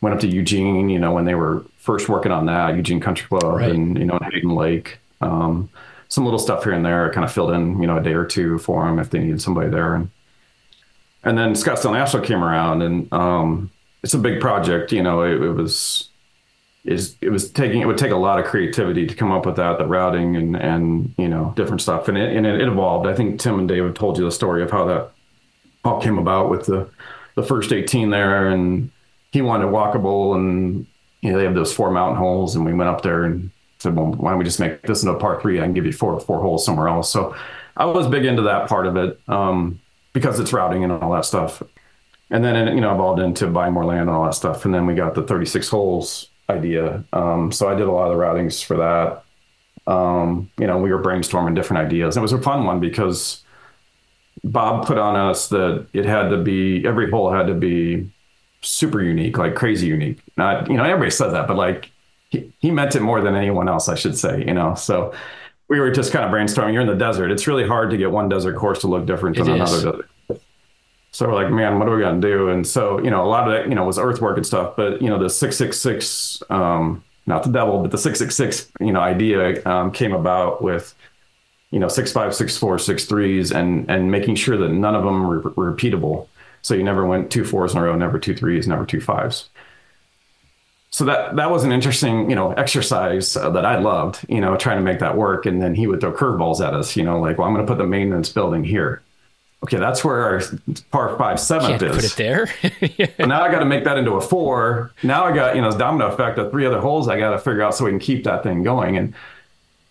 went up to Eugene, you know, when they were first working on that Eugene Country Club, Right. and you know, Hayden Lake. Um, some little stuff here and there. Kind of filled in, you know, a day or two for them if they needed somebody there. And and then Scottsdale National came around, and um, it's a big project. You know, it, it was is it was taking it would take a lot of creativity to come up with that, the routing and and you know different stuff, and it and it, it evolved. I think Tim and David told you the story of how that all came about with the the first 18 there, and he wanted walkable, and you know they have those four mountain holes, and we went up there and said, well, why don't we just make this into a par three? I can give you four four holes somewhere else. So I was big into that part of it um, because it's routing and all that stuff. And then it, you know evolved into buying more land and all that stuff. And then we got the 36 holes idea. Um, so I did a lot of the routings for that. Um, you know, we were brainstorming different ideas. It was a fun one because Bob put on us that it had to be every hole had to be super unique, like crazy unique. Not you know everybody says that, but like he, he meant it more than anyone else, I should say. You know, so we were just kind of brainstorming. You're in the desert. It's really hard to get one desert course to look different It than is. another desert. So we're like, man, what are we gonna do? And so, you know, a lot of that, you know, was earthwork and stuff. But you know, the six six six, um, not the devil, but the six six six, you know, idea um, came about with, you know, six five, six four, six threes, and and making sure that none of them were repeatable. So you never went two fours in a row, never two threes, never two fives. So that that was an interesting, you know, exercise uh, that I loved, you know, trying to make that work. And then he would throw curveballs at us, you know, like, well, I'm going to put the maintenance building here okay, that's where our par five seventh Can't is. Put it there. yeah. now I got to make that into a four. Now I got you know domino effect of three other holes I got to figure out so we can keep that thing going. And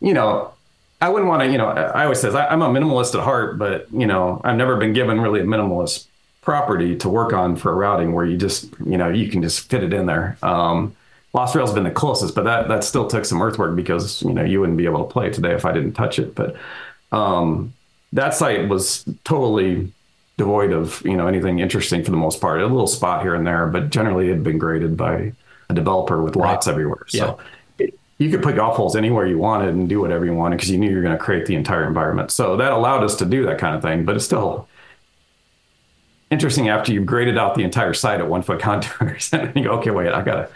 you know, I wouldn't want to. You know, I always says I, am a minimalist at heart, but you know, I've never been given really a minimalist property to work on for a routing where you just you know you can just fit it in there. Um, Lost Rail's been the closest, but that that still took some earthwork because you know you wouldn't be able to play today if I didn't touch it. But um, that site was totally devoid of you know anything interesting for the most part. A little spot here and there, but generally it had been graded by a developer with lots right. everywhere. So yeah. it, you could put golf holes anywhere you wanted and do whatever you wanted because you knew you were going to create the entire environment. So that allowed us to do that kind of thing. But it still interesting after you've graded out the entire site at one foot contours and you go, okay, wait, I gotta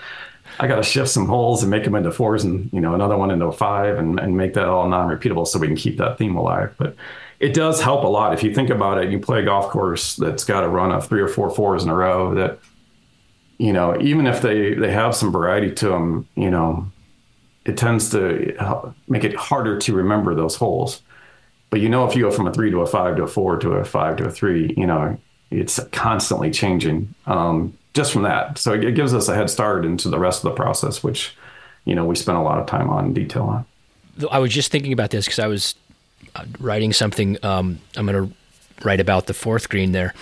I got to shift some holes and make them into fours and, you know, another one into a five and, and make that all non-repeatable so we can keep that theme alive. But it does help a lot if you think about it. You play a golf course that's got a run of three or four fours in a row. That you know, even if they they have some variety to them, you know, it tends to make it harder to remember those holes. But you know, if you go from a three to a five to a four to a five to a three, you know, it's constantly changing um, just from that. So it gives us a head start into the rest of the process, which you know we spent a lot of time on detail on. I was just thinking about this because I was uh, writing something. Um, I'm going to write about the fourth green there.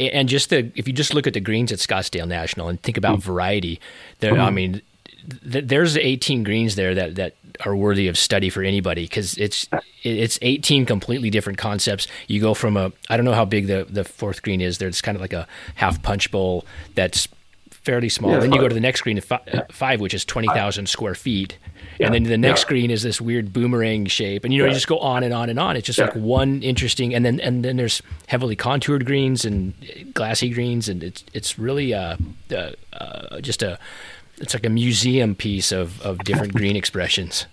And just the if you just look at the greens at Scottsdale National and think about mm-hmm. variety, there mm-hmm. I mean, th- there's 18 greens there that that are worthy of study for anybody because it's it's 18 completely different concepts. You go from a I don't know how big the the fourth green is. There, it's kind of like a half punch bowl that's fairly small. Yeah, then you go to the next green, uh, five, which is 20,000 square feet. Yeah, and then the next screen is this weird boomerang shape, and you know you just go on and on and on. It's just like one interesting, and then and then there's heavily contoured greens and glassy greens, and it's it's really uh, uh, uh just a it's like a museum piece of of different green expressions.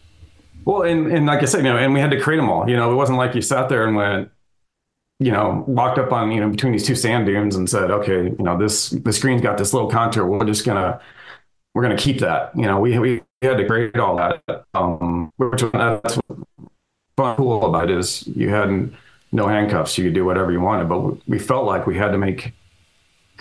Well, and and like I said, you know, and we had to create them all. You know, it wasn't like you sat there and went, you know, walked up on you know between these two sand dunes and said, okay, you know, this the screen's got this little contour. We're just gonna we're gonna keep that. You know, we we had to create all that. Um, which that's fun cool about it is you had no handcuffs. You could do whatever you wanted, but we felt like we had to make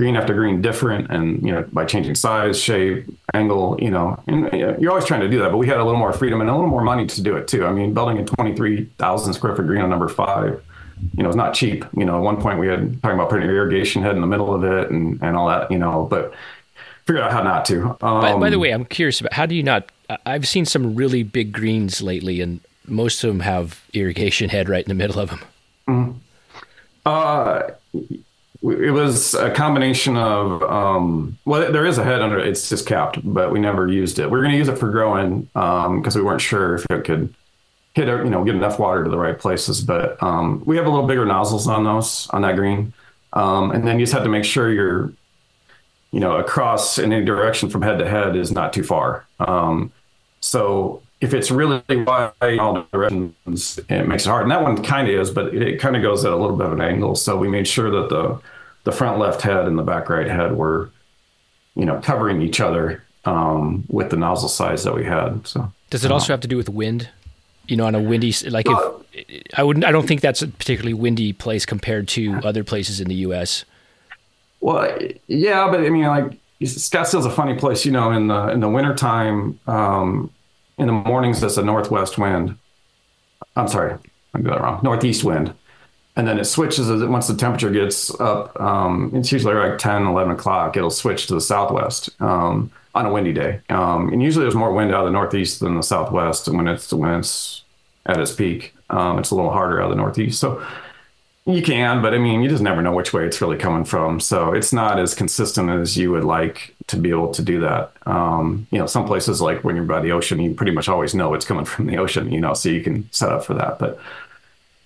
green after green different and you know by changing size shape angle you know and you're always trying to do that but we had a little more freedom and a little more money to do it too i mean building a 23000 square foot green on number five you know it's not cheap you know at one point we had talking about putting an irrigation head in the middle of it and and all that you know but figure out how not to. Um, by, by, the um, way, I'm curious about how do you not? I've seen some really big greens lately, and most of them have irrigation head right in the middle of them. Mm-hmm. Uh, it was a combination of um, well, there is a head under it. It's just capped, but we never used it. We are going to use it for growing because um, we weren't sure if it could hit you know get enough water to the right places. But um, we have a little bigger nozzles on those on that green, um, and then you just have to make sure you're you know, across in any direction from head to head is not too far. Um, so if it's really wide all directions, it makes it hard. And that one kind of is, but it kind of goes at a little bit of an angle. So we made sure that the the front left head and the back right head were, you know, covering each other um, with the nozzle size that we had. So does it also have to do with wind? You know, on a windy like if I wouldn't, I don't think that's a particularly windy place compared to other places in the U.S. Well, yeah, but I mean, like Scottsdale's a funny place. You know, in the in the wintertime, um, in the mornings, it's a northwest wind. I'm sorry, I got that wrong. Northeast wind. And then it switches as it, once the temperature gets up. Um, it's usually like 10, 11 o'clock. It'll switch to the southwest um, on a windy day. Um, and usually there's more wind out of the northeast than the southwest. When it's when it's at its peak, um, it's a little harder out of the northeast. So you can, but I mean, you just never know which way it's really coming from. So it's not as consistent as you would like to be able to do that. Um, you know, some places like when you're by the ocean, you pretty much always know it's coming from the ocean, you know, so you can set up for that. But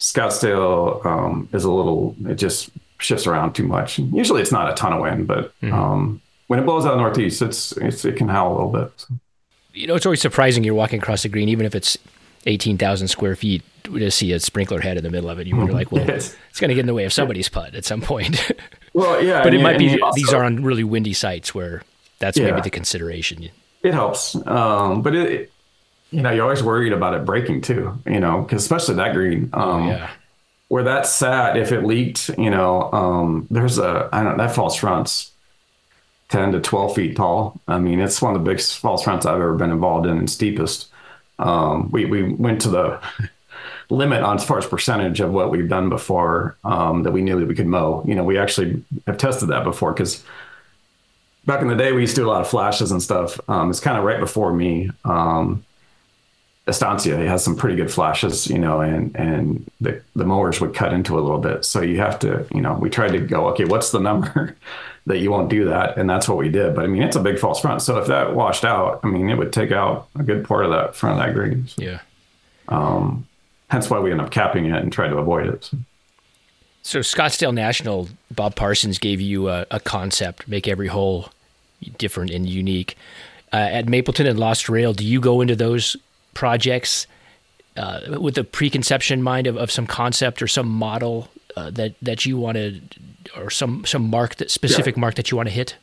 Scottsdale um, is a little, it just shifts around too much. Usually it's not a ton of wind, but mm-hmm. um, when it blows out northeast, it's, it's it can howl a little bit. So. You know, it's always surprising you're walking across the green, even if it's eighteen thousand square feet, to see a sprinkler head in the middle of it. You wonder, like, well, it's, it's going to get in the way of somebody's putt at some point. well, yeah, but it might be also, these are on really windy sites where that's yeah, maybe the consideration. It helps, um, but it, you know, you're always worried about it breaking too. You know, because especially that green. Um, oh, yeah where that sat, if it leaked, you know, um, there's a, I don't know, that false front's 10 to 12 feet tall. I mean, it's one of the biggest false fronts I've ever been involved in and steepest. Um, we, we went to the limit on as far as percentage of what we've done before um, that we knew that we could mow. You know, we actually have tested that before because back in the day, we used to do a lot of flashes and stuff. Um, it's kind of right before me. Um, Estancia has some pretty good flashes, you know, and and the the mowers would cut into a little bit. So you have to, you know, we tried to go, okay, what's the number that you won't do that, and that's what we did. But I mean, it's a big false front, so if that washed out, I mean, it would take out a good part of that front of that green. So, yeah. Um, hence why we end up capping it and try to avoid it. So. so Scottsdale National, Bob Parsons gave you a, a concept, make every hole different and unique. Uh, at Mapleton and Lost Rail, do you go into those projects uh, with a preconception mind of, of some concept or some model uh, that that you want to or some some mark that specific yeah. mark that you want to hit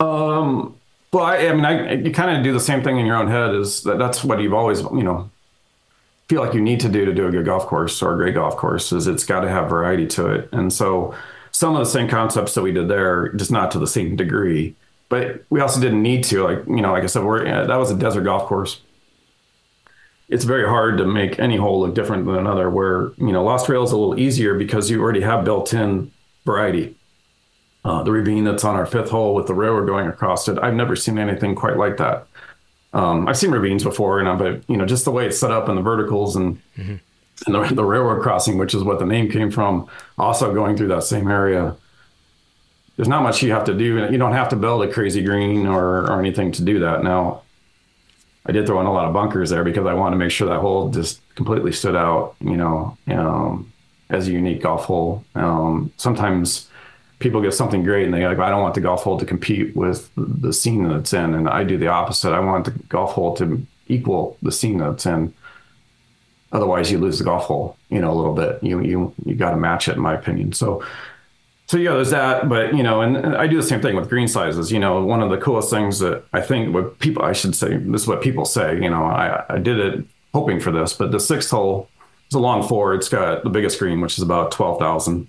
um well i, I mean I, you kind of do the same thing in your own head is that that's what you've always you know feel like you need to do to do a good golf course or a great golf course is it's got to have variety to it and so some of the same concepts that we did there just not to the same degree but we also didn't need to like you know like i said we're that was a desert golf course it's very hard to make any hole look different than another. Where you know Lost Rail is a little easier because you already have built-in variety. Uh, the ravine that's on our fifth hole with the railroad going across it, I've never seen anything quite like that. Um, I've seen ravines before, and but you know just the way it's set up and the verticals and mm-hmm. And the, the railroad crossing, which is what the name came from, also going through that same area. There's not much you have to do. You don't have to build a crazy green or, or anything to do that. Now, I did throw in a lot of bunkers there because I wanted to make sure that hole just completely stood out, you know, um, as a unique golf hole. Um, sometimes people get something great and they like, I don't want the golf hole to compete with the scene that it's in. And I do the opposite. I want the golf hole to equal the scene that it's in. Otherwise you lose the golf hole, you know, a little bit. You, you, you got to match it in my opinion. So, so yeah, there's that. But you know, and, and, I do the same thing with green sizes. You know, one of the coolest things that I think what people I should say this is what people say. You know, I I did it hoping for this, but the sixth hole is a long four. It's got the biggest green, which is about twelve thousand.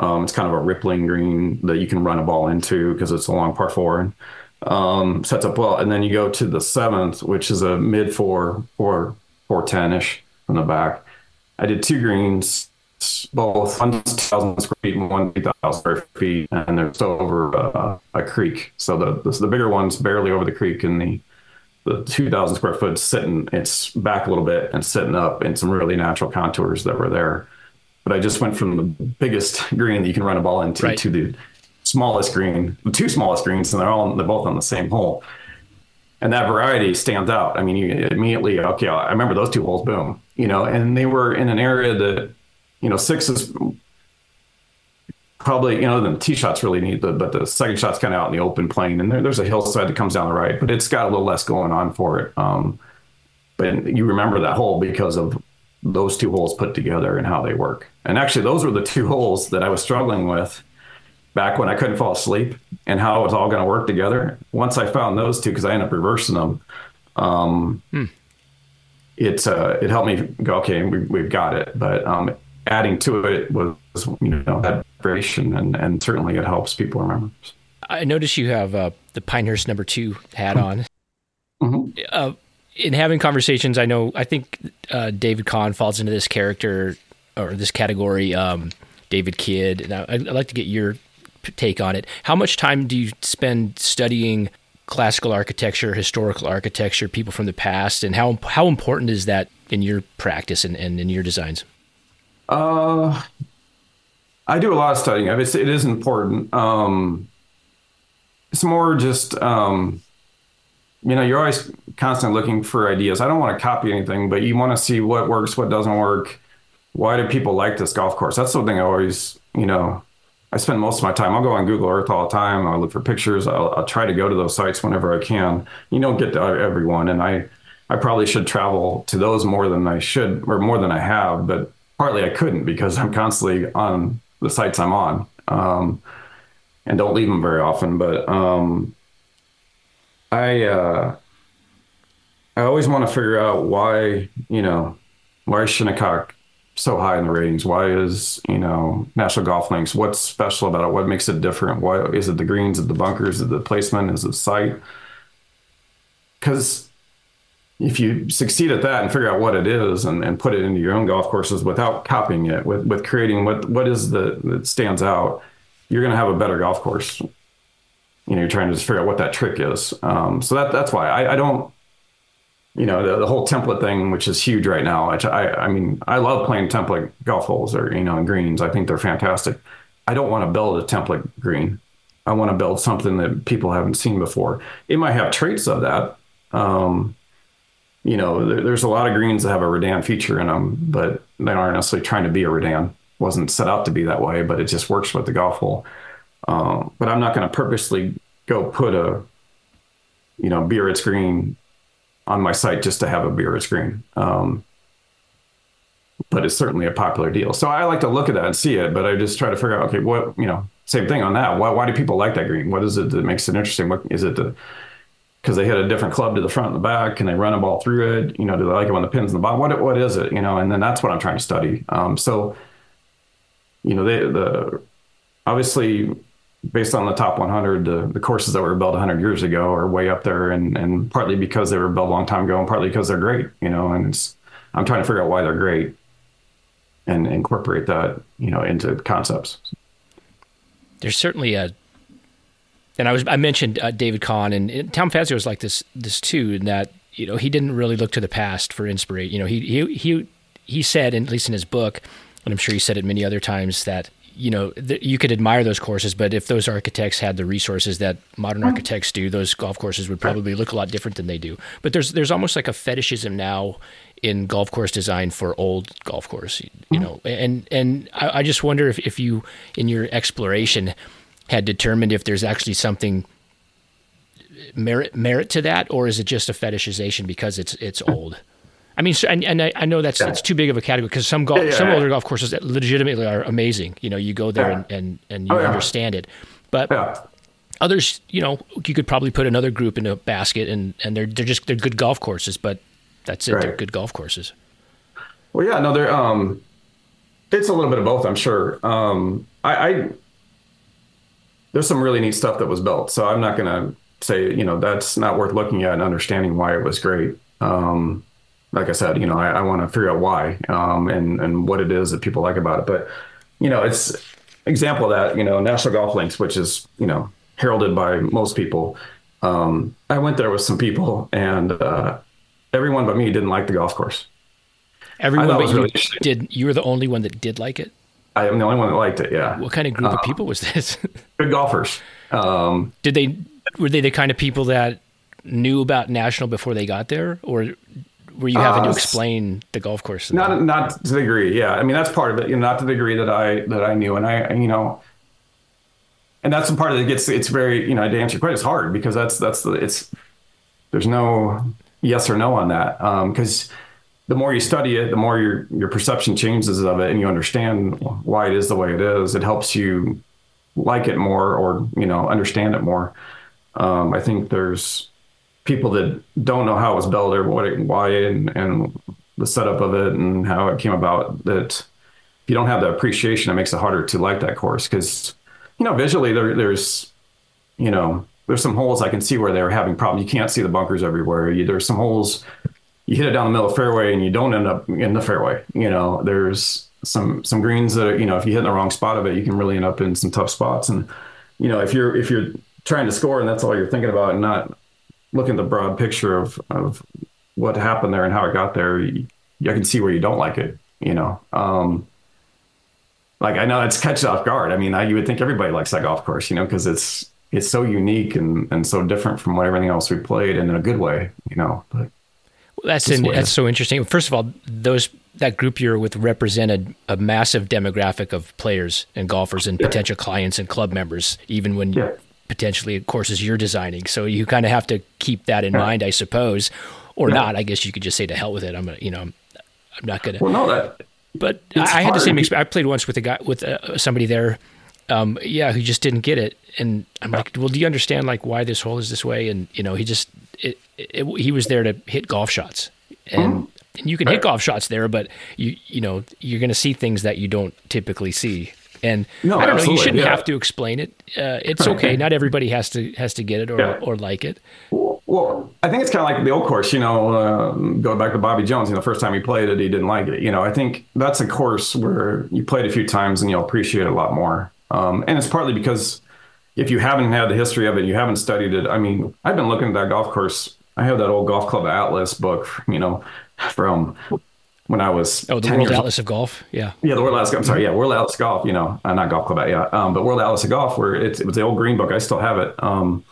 Um, it's kind of a rippling green that you can run a ball into because it's a long par four and um, sets up well. And then you go to the seventh, which is a mid four, four, four ten ish from the back. I did two greens both 1,000 square feet and 1,000 square feet, and they're still over uh, a creek. So the, the, the bigger one's barely over the creek, and the the 2,000 square foot sitting, it's back a little bit and sitting up in some really natural contours that were there. But I just went from the biggest green that you can run a ball into right. to the smallest green, the two smallest greens, and they're all they're both on the same hole. And that variety stands out. I mean, you immediately okay. I remember those two holes, boom, you know, and they were in an area that you know, six is probably, you know, the tee shot's really neat, but, but the second shot's kind of out in the open plane, and there, there's a hillside that comes down the right, but it's got a little less going on for it. Um, but you remember that hole because of those two holes put together and how they work. And actually, those were the two holes that I was struggling with back when I couldn't fall asleep and how it was all going to work together. Once I found those two, because I ended up reversing them, um, hmm. it uh, it helped me go, okay, we, have got it. But um, adding to it was you know that variation, and and certainly it helps people remember. I notice you have uh, the Pinehurst number two hat on. Mm-hmm. Uh, in having conversations, I know I think uh, David Kahn falls into this character or this category. Um, David Kidd. And I, I'd like to get your take on it. How much time do you spend studying classical architecture, historical architecture, people from the past, and how how important is that in your practice and, and in your designs? Uh, I do a lot of studying of it. It is important. Um, it's more just, um, you know, you're always constantly looking for ideas. I don't want to copy anything, but you want to see what works, what doesn't work. Why do people like this golf course? That's something I always you know, I spend most of my time. I'll go on Google Earth all the time. I'll look for pictures. I'll, I'll try to go to those sites whenever I can. You don't get to everyone, and I I probably should travel to those more than I should or more than I have, but partly I couldn't because I'm constantly on the sites I'm on um, and don't leave them very often. But um, I uh, I always want to figure out why you know why Shinnecock so high in the ratings? Why is you know National Golf Links? What's special about it? What makes it different? Why is it the greens? Is it the bunkers? Is it the placement? Is it site? Because if you succeed at that and figure out what it is and, and put it into your own golf courses without copying it, with with creating what what is the that stands out, you're going to have a better golf course. You know, you're trying to just figure out what that trick is. Um, so that that's why I, I don't you know the, the, whole template thing which is huge right now which I, I mean i love playing template golf holes or you know greens. I think they're fantastic. I don't want to build a template green. I want to build something that people haven't seen before. It might have traits of that um, you know there, there's a lot of greens that have a redan feature in them but they aren't necessarily trying to be a redan. Wasn't set out to be that way but it just works with the golf hole. Um, but i'm not going to purposely go put a you know Biarritz green on my site just to have a Biarritz green. Um, but it's certainly a popular deal. So I like to look at that and see it, but I just try to figure out, okay, what, you know, same thing on that. Why, why do people like that green? What is it that makes it interesting? What is it the because they hit a different club to the front and the back? Can they run a ball through it? You know, do they like it when the pin's in the bottom? What, what is it? You know, and then that's what I'm trying to study. Um, so, you know, they, the, obviously based on the top 100, the, courses that were built 100 years ago are way up there, and and partly because they were built a long time ago, and partly because they're great. You know, and it's I'm trying to figure out why they're great, and incorporate that you know into concepts. There's certainly a, and I was I mentioned uh, David Kahn and, and Tom Fazio was like this this too, in that you know he didn't really look to the past for inspiration. You know, he he he he said, at least in his book, and I'm sure he said it many other times that you know, th- you could admire those courses, but if those architects had the resources that modern mm-hmm. architects do, those golf courses would probably look a lot different than they do. But there's there's almost like a fetishism now in golf course design for old golf course, you mm-hmm. know, and and I, I just wonder if, if you in your exploration had determined if there's actually something merit merit to that, or is it just a fetishization because it's it's old? I mean, and, and I, I, know that's yeah. it's too big of a category because some golf, yeah, yeah, some older golf courses legitimately are amazing. You know, you go there and, and, and you oh, understand it, but others, you know, you could probably put another group in a basket and, and they're they're just they're good golf courses, but that's it. Right. They're good golf courses. Well, yeah, no, they're um, it's a little bit of both, I'm sure. Um, I, I there's some really neat stuff that was built, so I'm not gonna say you know that's not worth looking at and understanding why it was great. Um, like I said, you know, I, I want to figure out why um, and and what it is that people like about it. But you know, it's example of that. You know, National Golf Links, which is you know heralded by most people. Um, I went there with some people, and uh, everyone but me didn't like the golf course. Everyone but you really did. You were the only one that did like it. I am the only one that liked it. Yeah. What kind of group uh, of people was this? good golfers. Um, did they were they the kind of people that knew about national before they got there, or were you having uh, to explain the golf course? Not not to the degree. Yeah, I mean that's part of it. You know, not to the degree that I that I knew, and I you know, and that's the part that gets it's very you know to answer your question it's hard because that's that's the it's there's no yes or no on that because. Um, the more you study it, the more your your perception changes of it, and you understand why it is the way it is. It helps you like it more, or you know, understand it more. Um, I think there's people that don't know how it was built or what it, why and, and the setup of it and how it came about that if you don't have the appreciation it makes it harder to like that course. Because you know visually there, there's you know there's some holes i can see where they're having problems you can't see the bunkers everywhere. You, there's some holes you hit it down the middle of the fairway and you don't end up in the fairway. You know there's some some greens that are, you know if you hit in the wrong spot of it you can really end up in some tough spots. And you know if you're if you're trying to score and that's all you're thinking about and not looking at the broad picture of of what happened there and how it got there, you, I can see where you don't like it. You know, um, like I know it's catch off guard. I mean, I, you would think everybody likes that golf course, you know, because it's it's so unique and and so different from what everything else we played, and in a good way, you know. But well, that's in, that's so interesting. First of all, those that group you're with represented a massive demographic of players and golfers and yeah. potential clients and club members, even when yeah. Potentially courses you're designing. So you kind of have to keep that in yeah. mind, I suppose, or not. I guess you could just say to hell with it. I'm gonna, you know, I'm, I'm not gonna. Well, no, that. But I, I had the same experience. I played once with a guy with uh, somebody there. Um, yeah, who just didn't get it, and I'm like, well, do you understand like why this hole is this way? And you know, he just it, it, he was there to hit golf shots, and mm and you can hit golf shots there, but you you know you're going to see things that you don't typically see. And no, I don't know. You shouldn't yeah. have to explain it. Uh, it's okay. Not everybody has to has to get it or, yeah. or like it. Well, I think it's kind of like the old course. You know, uh, going back to Bobby Jones. You know, the first time he played it, he didn't like it. You know, I think that's a course where you played a few times and you'll appreciate it a lot more. Um, and it's partly because if you haven't had the history of it, you haven't studied it. I mean, I've been looking at that golf course. I have that old golf club atlas book. You know, from when I was oh the World Atlas of Golf, yeah, yeah, the World Atlas. I'm sorry, yeah, World Atlas of Golf. You know, uh, not golf club, yeah, um, but World Atlas of Golf, where it's it was the old green book. I still have it, um,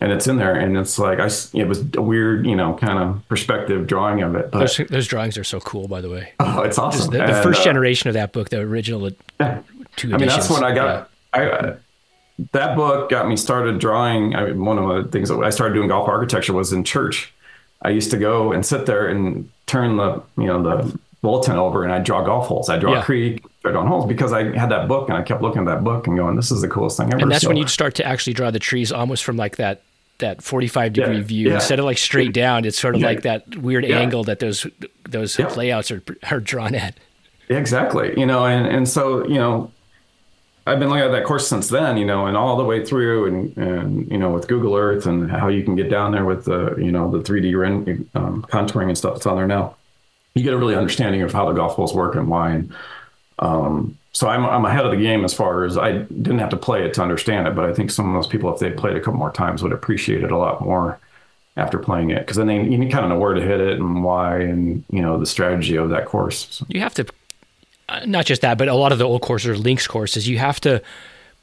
and it's in there, and it's like I, it was a weird, you know, kind of perspective drawing of it. But, those, those drawings are so cool, by the way. Oh, it's awesome. The, the and, first uh, generation of that book, the original yeah. two editions. I mean, that's when I got. Yeah. I, uh, that book got me started drawing. I mean, one of the things that I started doing golf architecture was in church. I used to go and sit there and turn the you know the bulletin over and I draw golf holes. I draw yeah. a creek, I draw down holes because I had that book and I kept looking at that book and going, "This is the coolest thing ever." And that's so, when you'd start to actually draw the trees almost from like that that 45 degree yeah, view yeah. instead of like straight down. It's sort of like that weird angle that those those layouts are are drawn at. Exactly. You know, and and so you know I've been looking at that course since then, you know, and all the way through, and and you know, with Google Earth and how you can get down there with the you know the 3D rend- um, contouring and stuff that's on there now. You get a really understanding of how the golf balls work and why. And um, so I'm I'm ahead of the game as far as I didn't have to play it to understand it, but I think some of those people, if they played a couple more times, would appreciate it a lot more after playing it because then they you kind of know where to hit it and why, and you know the strategy of that course. So. You have to uh, not just that, but a lot of the old courses or links courses, you have to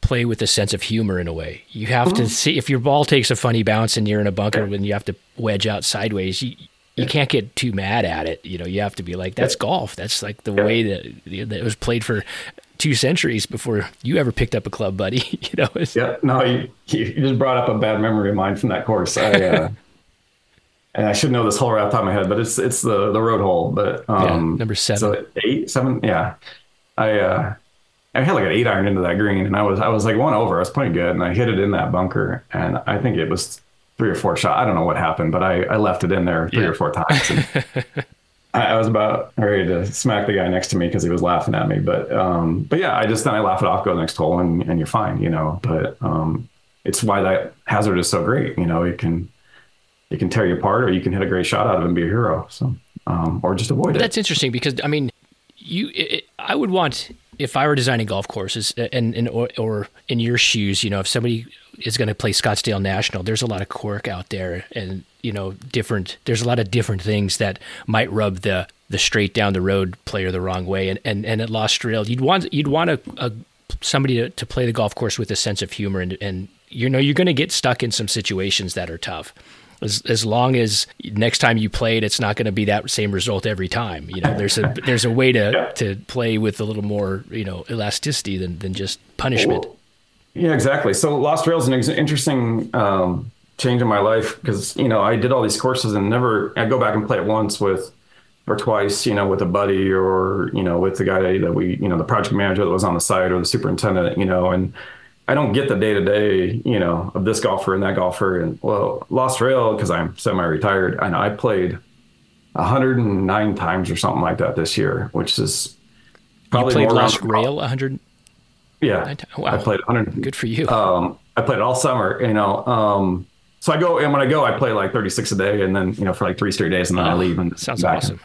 play with a sense of humor in a way. You have mm-hmm. to see if your ball takes a funny bounce and you're in a bunker when you have to wedge out sideways. You, you can't get too mad at it. You know, you have to be like, that's golf. That's like the way that, that it was played for two centuries before you ever picked up a club, buddy. you know. Yeah. No, you, you just brought up a bad memory of mine from that course. I, uh, and I should know this hole right off the top of my head, but it's it's the the road hole. But um, yeah, number seven, so eight, seven, yeah. I uh, I had like an eight iron into that green, and I was I was like one over. I was playing good, and I hit it in that bunker, and I think it was three or four shot. I don't know what happened, but I I left it in there three yeah. or four times. I, I, was about ready to smack the guy next to me because he was laughing at me. But um, but yeah, I just then I laugh it off, go the next hole, and and you're fine, you know. But um, it's why that hazard is so great. You know, it can it can tear you apart, or you can hit a great shot out of it and be a hero. So, um, or just avoid but it. That's interesting because I mean, you, it, I would want if I were designing golf courses and, and or, or in your shoes, you know, if somebody is going to play Scottsdale National, there's a lot of quirk out there, and you know, different. There's a lot of different things that might rub the the straight down the road player the wrong way, and and and at Lost Rail, you'd want you'd want a, a somebody to, to play the golf course with a sense of humor, and and you know, you're going to get stuck in some situations that are tough as as long as next time you play it, it's not going to be that same result every time. You know, there's a there's a way to yeah. to play with a little more you know elasticity than than just punishment. Yeah, exactly. So Lost Rail is an interesting um, change in my life because you know I did all these courses and never I go back and play it once with or twice, you know, with a buddy or you know with the guy that we you know the project manager that was on the site or the superintendent, you know, and I don't get the day to day, you know, of this golfer and that golfer. And well, Lost Rail, because I'm semi retired, and I played 109 times or something like that this year, which is probably you played Lost Rail 100. Yeah, wow. I played 100. Good for you. Um, I played all summer, you know. Um, so I go, and when I go, I play like 36 a day, and then you know for like three straight days, and then oh, I leave. And sounds awesome.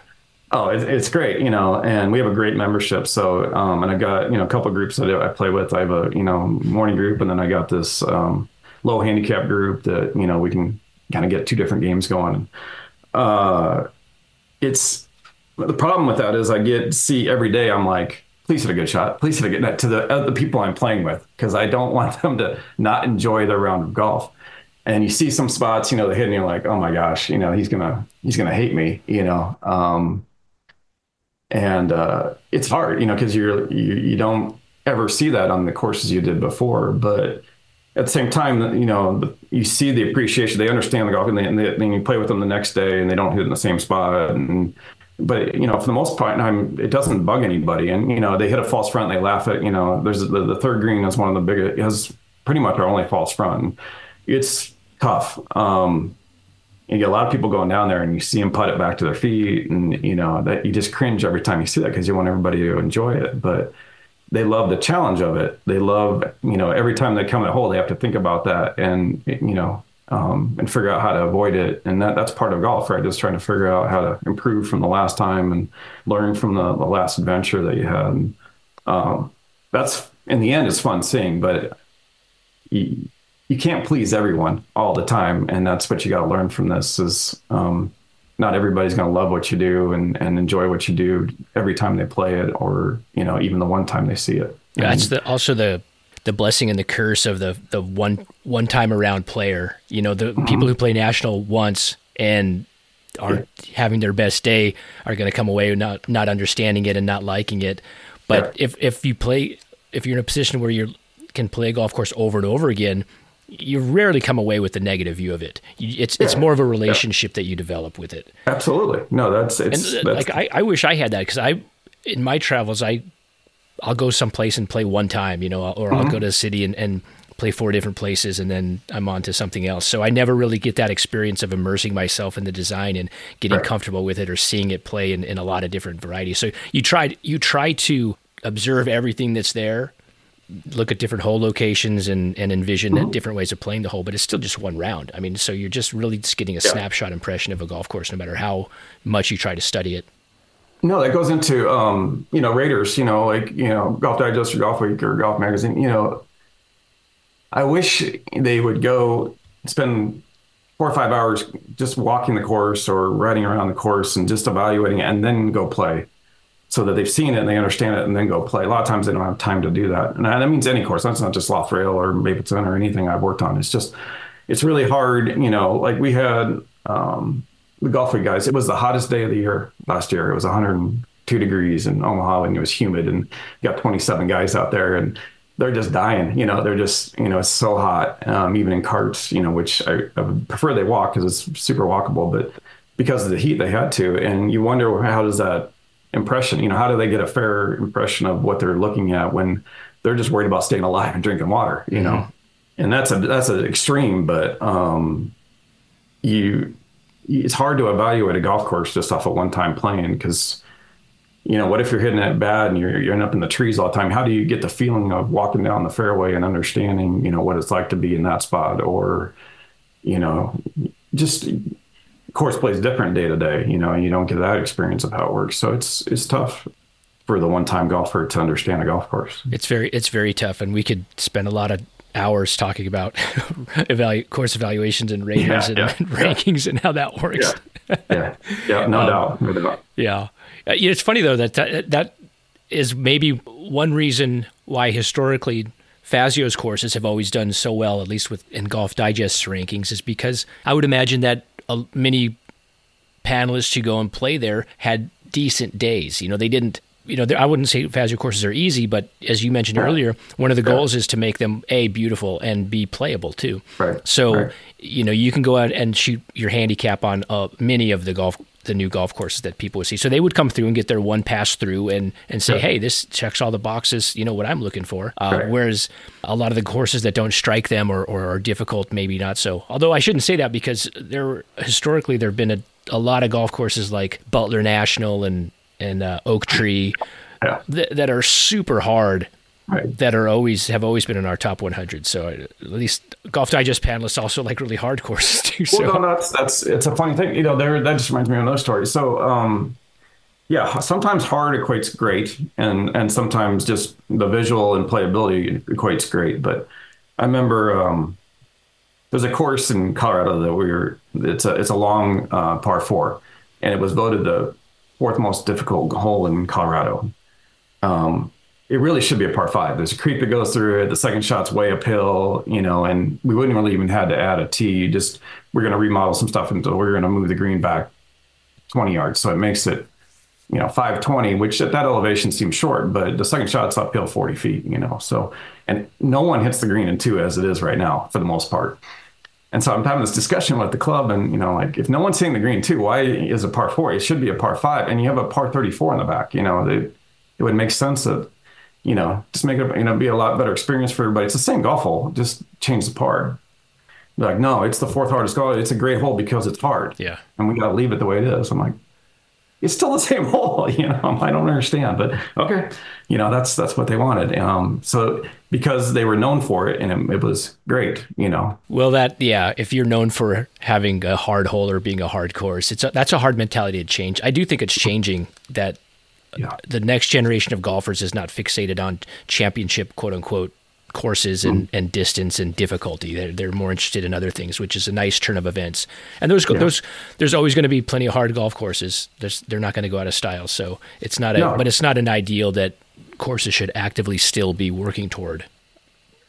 Oh, it's, it's great, you know, and we have a great membership. So, um, and I got, you know, a couple groups that I play with. I have a, you know, morning group, and then I got this um, low handicap group that, you know, we can kind of get two different games going. Uh, it's the problem with that is I get see every day. I'm like, please hit a good shot. Please hit a good net to the the people I'm playing with because I don't want them to not enjoy their round of golf. And you see some spots, you know, they hit, and you're like, oh my gosh, you know, he's gonna he's gonna hate me, you know. Um, and uh, it's hard, you know, because you're you, you don't ever see that on the courses you did before, but at the same time, you know, you see the appreciation. They understand the golf, and, they, and then you play with them the next day, and they don't hit in the same spot. And but you know, for the most part, I'm, it doesn't bug anybody. And you know, they hit a false front, they laugh at. You know, there's the, the third green is one of the biggest. Has pretty much our only false front. It's tough. Um, you get a lot of people going down there, and you see them put it back to their feet, and you know that you just cringe every time you see that because you want everybody to enjoy it, but they love the challenge of it. They love, you know, every time they come at a hole, they have to think about that and, you know, um, and figure out how to avoid it. And that, that's part of golf, right? Just trying to figure out how to improve from the last time and learn from the, the last adventure that you had. And, um, that's in the end, it's fun seeing, but you, you can't please everyone all the time. And that's what you got to learn from this is, um, not everybody's going to love what you do and, and enjoy what you do every time they play it or you know even the one time they see it yeah that's the also the the blessing and the curse of the the one one time around player you know the mm-hmm. people who play national once and aren't yeah. having their best day are going to come away not not understanding it and not liking it but yeah. if if you play if you're in a position where you can play a golf course over and over again you rarely come away with a negative view of it. It's yeah. it's more of a relationship yeah. that you develop with it. Absolutely, no, that's it's and, uh, that's, like I, I wish I had that because I in my travels I I'll go someplace and play one time, you know, or I'll mm-hmm. go to a city and, and play four different places and then I'm on to something else. So I never really get that experience of immersing myself in the design and getting right. comfortable with it or seeing it play in, in a lot of different varieties. So you try you try to observe everything that's there look at different hole locations and, and envision mm-hmm. different ways of playing the hole, but it's still just one round. I mean, so you're just really just getting a yeah. snapshot impression of a golf course, no matter how much you try to study it. No, that goes into um, you know Raters, you know, like you know Golf Digest or Golf Week or Golf Magazine. You know, I wish they would go spend four or five hours just walking the course or riding around the course and just evaluating it, and then go play so that they've seen it and they understand it and then go play. A lot of times they don't have time to do that. And that means any course. That's not just Lost Rail or Mapleton or anything I've worked on. It's just, it's really hard. You know, like we had um, the Golf Week guys, it was the hottest day of the year last year. It was 102 degrees in Omaha and it was humid and got 27 guys out there and they're just dying. You know, they're just, you know, it's so hot, um, even in carts, you know, which I, I prefer they walk because it's super walkable, but because of the heat, they had to. And you wonder how does that impression? You know, how do they get a fair impression of what they're looking at when they're just worried about staying alive and drinking water? You know, mm-hmm. and that's a that's an extreme, but um, you it's hard to evaluate a golf course just off of one time playing because you know what if you're hitting it bad and you're you're up in the trees all the time how do you get the feeling of walking down the fairway and understanding you know what it's like to be in that spot or you know just course plays different day to day, you know, and you don't get that experience of how it works. So it's it's tough for the one time golfer to understand a golf course. It's very it's very tough, and we could spend a lot of hours talking about evalu- course evaluations and ratings yeah, and, yeah, and, rankings and how that works. Yeah, yeah, no, um, doubt, no doubt. Yeah, uh, it's funny though that, that that is maybe one reason why historically Fazio's courses have always done so well, at least with in Golf Digest's rankings, is because I would imagine that many panelists who go and play there had decent days. You know, they didn't. You know, I wouldn't say Fazio courses are easy, but as you mentioned right. earlier, one of the goals is to make them a beautiful and be playable too. Right. So, right. you know, you can go out and shoot your handicap on uh, many of the golf the new golf courses that people would see. So they would come through and get their one pass through and and say, hey, this checks all the boxes. You know what I'm looking for. Uh, right. Whereas a lot of the courses that don't strike them or, or are difficult, maybe not so. Although I shouldn't say that because there historically there have been a, a lot of golf courses like Butler National and and uh, Oak Tree yeah. th- that are super hard right. that are always have always been in our top 100. So at least Golf Digest panelists also like really hard courses too. So. Well, no, that's that's it's a funny thing. You know, there that just reminds me of another story. So, um, yeah, sometimes hard equates great, and and sometimes just the visual and playability equates great. But I remember um, there's a course in Colorado that we were. It's a it's a long uh, par four, and it was voted the fourth most difficult hole in Colorado. Um, it really should be a par five. There's a creek that goes through it. The second shot's way uphill, you know, and we wouldn't really even had to add a tee. Just we're going to remodel some stuff until we're going to move the green back 20 yards. So it makes it you know, 520, which at that elevation seems short, but the second shot's uphill 40 feet, you know. So, and no one hits the green in two as it is right now for the most part. And so I'm having this discussion with the club, and you know, like if no one's hitting the green two, why is a par four? It should be a par five, and you have a par 34 in the back. You know, it, it would make sense that, you know, just make it, you know, be a lot better experience for everybody. It's the same golf hole, just change the par. like, no, it's the fourth hardest golf. It's a great hole because it's hard. Yeah. And we got to leave it the way it is. I'm like, it's still the same hole. You know, I don't understand, but okay, you know, that's that's what they wanted. Um, so because they were known for it, and it, it, was great. You know. Well, that yeah, if you're known for having a hard hole or being a hard course, it's a, that's a hard mentality to change. I do think it's changing that. Yeah. The next generation of golfers is not fixated on championship, quote unquote, courses and, mm. and distance and difficulty. They're, they're more interested in other things, which is a nice turn of events. And those, yeah. those, there's always going to be plenty of hard golf courses. There's, they're not going to go out of style. So it's not a, no. but it's not an ideal that courses should actively still be working toward.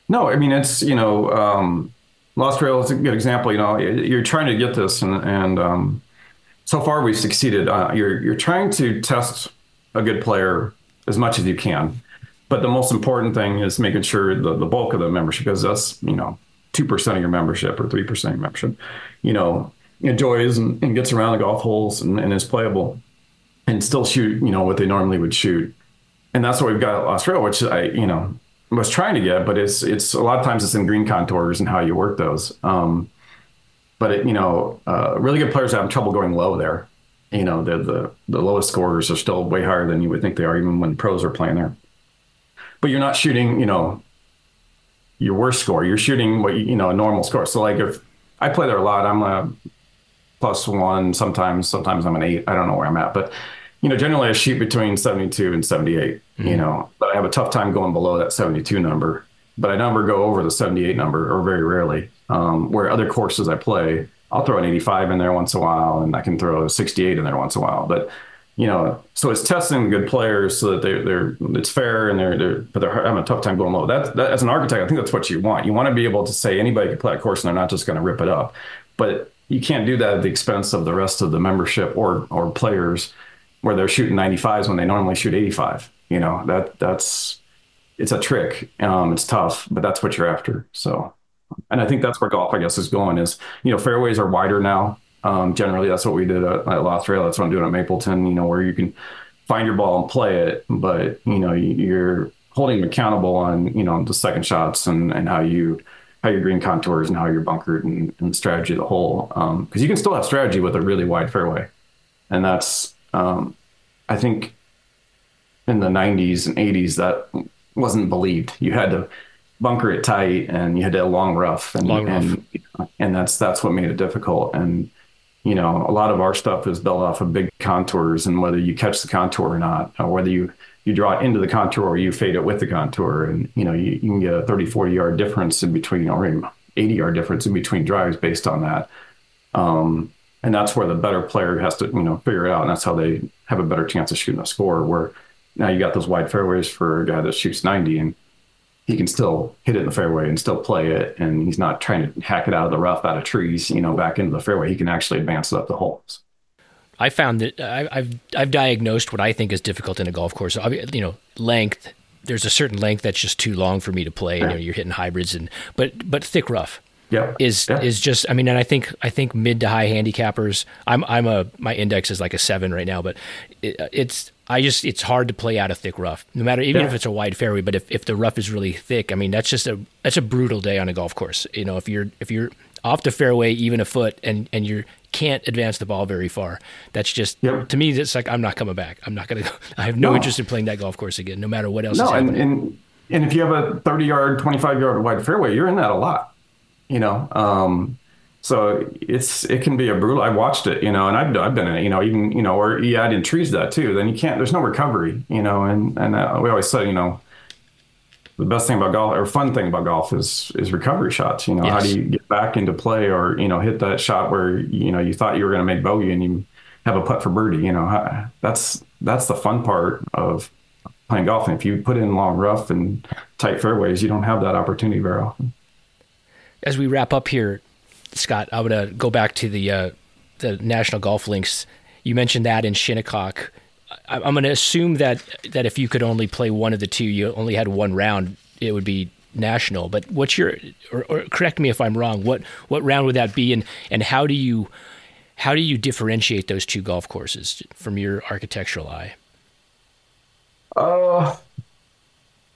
No, I mean, it's, you know, um, Lost Rail is a good example. You know, you're trying to get this and, and, um, so far we've succeeded. Uh, you're, you're trying to test a good player as much as you can but the most important thing is making sure the, the bulk of the membership, because that's, you know, 2% of your membership or 3% of your membership, you know, enjoys and, and gets around the golf holes and, and, is playable and still shoot, you know, what they normally would shoot. And that's what we've got at Lost which I, you know, was trying to get, but it's, it's a lot of times it's in green contours and how you work those. Um, but it, you know, uh, really good players have trouble going low there. You know, the, the, the lowest scorers are still way higher than you would think they are, even when pros are playing there but you're not shooting, you know, your worst score. You're shooting what you know a normal score. So like if I play there a lot, I'm a plus one. Sometimes, sometimes I'm an eight. I don't know where I'm at, but you know, generally I shoot between 72 and 78. Mm-hmm. You know, but I have a tough time going below that 72 number. But I never go over the 78 number, or very rarely. Um, where other courses I play, I'll throw an 85 in there once in a while, and I can throw a 68 in there once in a while. But you know, so it's testing good players so that they're they're it's fair and they're they're but they're having a tough time going low. That, that as an architect, I think that's what you want. You want to be able to say anybody can play a course and they're not just going to rip it up. But you can't do that at the expense of the rest of the membership or or players where they're shooting 95s when they normally shoot 85. You know, that that's it's a trick. Um, it's tough, but that's what you're after. So, and I think that's where golf, I guess, is going. Is you know, fairways are wider now. Um, generally, that's what we did at, at Lost Rail. That's what I'm doing at Mapleton. You know, where you can find your ball and play it, but you know, you're holding them accountable on you know the second shots and and how you how your green contours and how you're bunkered and, and strategy of the hole. Because um, you can still have strategy with a really wide fairway, and that's um, I think in the 90s and 80s that wasn't believed. You had to bunker it tight and you had to long rough and long rough. and, and that's that's what made it difficult and you know, a lot of our stuff is built off of big contours and whether you catch the contour or not, or whether you, you draw it into the contour or you fade it with the contour. And, you know, you, you can get a 30, 40 yard difference in between or 80 yard difference in between drives based on that. Um, and that's where the better player has to, you know, figure it out. And that's how they have a better chance of shooting a score where now you got those wide fairways for a guy that shoots 90 and he can still hit it in the fairway and still play it. And he's not trying to hack it out of the rough, out of trees, you know, back into the fairway. He can actually advance it up the holes. I found that I've I've diagnosed what I think is difficult in a golf course. You know, length. There's a certain length that's just too long for me to play. Yeah. You know, you're hitting hybrids and but but thick rough. Yeah. Is yeah. is just I mean, and I think I think mid to high handicappers. I'm I'm a my index is like a seven right now, but it, it's I just it's hard to play out a thick rough, no matter even yeah. if it's a wide fairway. But if, if the rough is really thick, I mean that's just a that's a brutal day on a golf course. You know, if you're if you're off the fairway even a foot and and you can't advance the ball very far, that's just yep. to me. It's like I'm not coming back. I'm not gonna. Go, I have no, no, interest in playing that golf course again, no matter what else. No, and, and and if you have a 30 yard, 25 yard wide fairway, you're in that a lot. You know, um, so it's it can be a brutal. I watched it, you know, and I've I've been in it, you know, even you know, or you add in trees that too. Then you can't. There's no recovery, you know, and and uh, we always said, you know, the best thing about golf or fun thing about golf is is recovery shots. You know, yes. how do you get back into play or you know hit that shot where you know you thought you were going to make bogey and you have a putt for birdie. You know, that's that's the fun part of playing golf. And if you put in long rough and tight fairways, you don't have that opportunity very often. As we wrap up here, Scott, I would uh, go back to the uh, the National Golf Links. You mentioned that in Shinnecock. I'm going to assume that that if you could only play one of the two, you only had one round, it would be national. But what's your or, or correct me if I'm wrong. What what round would that be, and and how do you how do you differentiate those two golf courses from your architectural eye? Uh,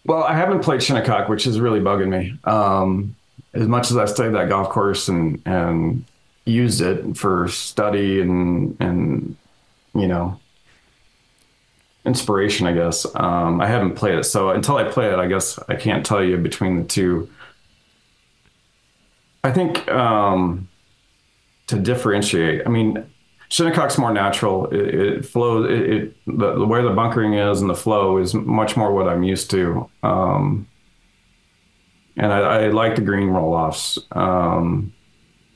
well, I haven't played Shinnecock, which is really bugging me. Um, as much as I studied that golf course and and used it for study and and you know inspiration, I guess. Um, I haven't played it, so until I play it, I guess I can't tell you between the two. I think um, to differentiate, I mean, Shinnecock's more natural. It, it flows. It, it the, the, way the bunkering is and the flow is much more what I'm used to. Um, and I, I, like the green roll offs. Um,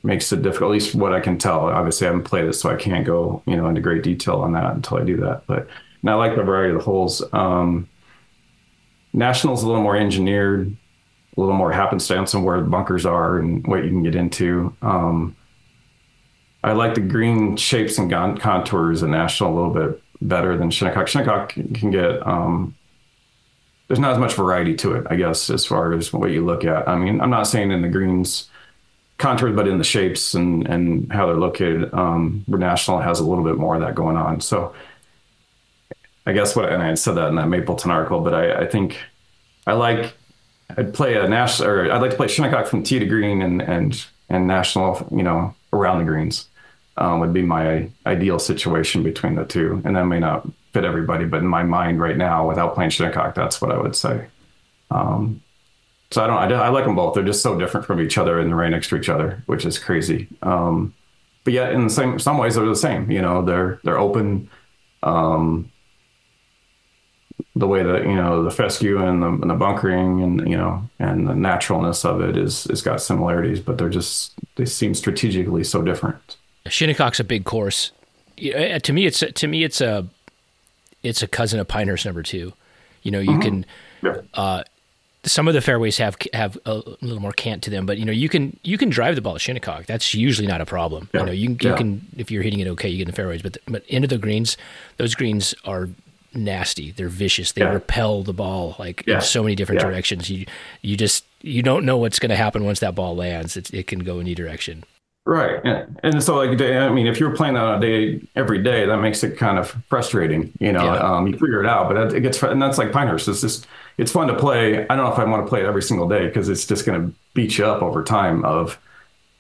makes it difficult, at least what I can tell. Obviously, I haven't played it, so I can't go you know into great detail on that until I do that. But and I like the variety of the holes. Um, National's a little more engineered, a little more happenstance on where the bunkers are and what you can get into. Um, I like the green shapes and contours in National a little bit better than Shinnecock. Shinnecock can get um, there's not as much variety to it, I guess, as far as what you look at. I mean, I'm not saying in the greens contours, but in the shapes and and how they're located. Um, National has a little bit more of that going on. So I guess what and I said that in that Mapleton article, but I, I think I like I'd play a national or I'd like to play Shinnecock from tee to green and and and national, you know, around the greens. Um, would be my ideal situation between the two, and that may not fit everybody, but in my mind right now, without playing Shinnecock, that's what I would say. Um, so I don't. I, I, like them both. They're just so different from each other, and they're right next to each other, which is crazy. Um, but yet, in the same some ways, they're the same. You know, they're they're open. Um, the way that you know the fescue and the, and the, bunkering and you know and the naturalness of it is is got similarities, but they're just they seem strategically so different. Shinnecock's a big course. Uh, to me, it's to me it's a it's a cousin of Pinehurst number two. You know, you mm-hmm. can. Yeah. Uh, some of the fairways have have a little more cant to them, but you know you can you can drive the ball to Shinnecock. That's usually not a problem. Yeah. You know you, you yeah. can if you're hitting it okay, you get in the fairways. But the, but into the greens, those greens are nasty. They're vicious. They yeah. repel the ball like in so many different directions. You you just you don't know what's going to happen once that ball lands. It it can go any direction. Right. And, and so like, I mean, if you're playing that on a day every day, that makes it kind of frustrating, you know, yeah. um, you figure it out, but it gets, and that's like Pinehurst. It's just, it's fun to play. I don't know if I want to play it every single day because it's just going to beat you up over time of,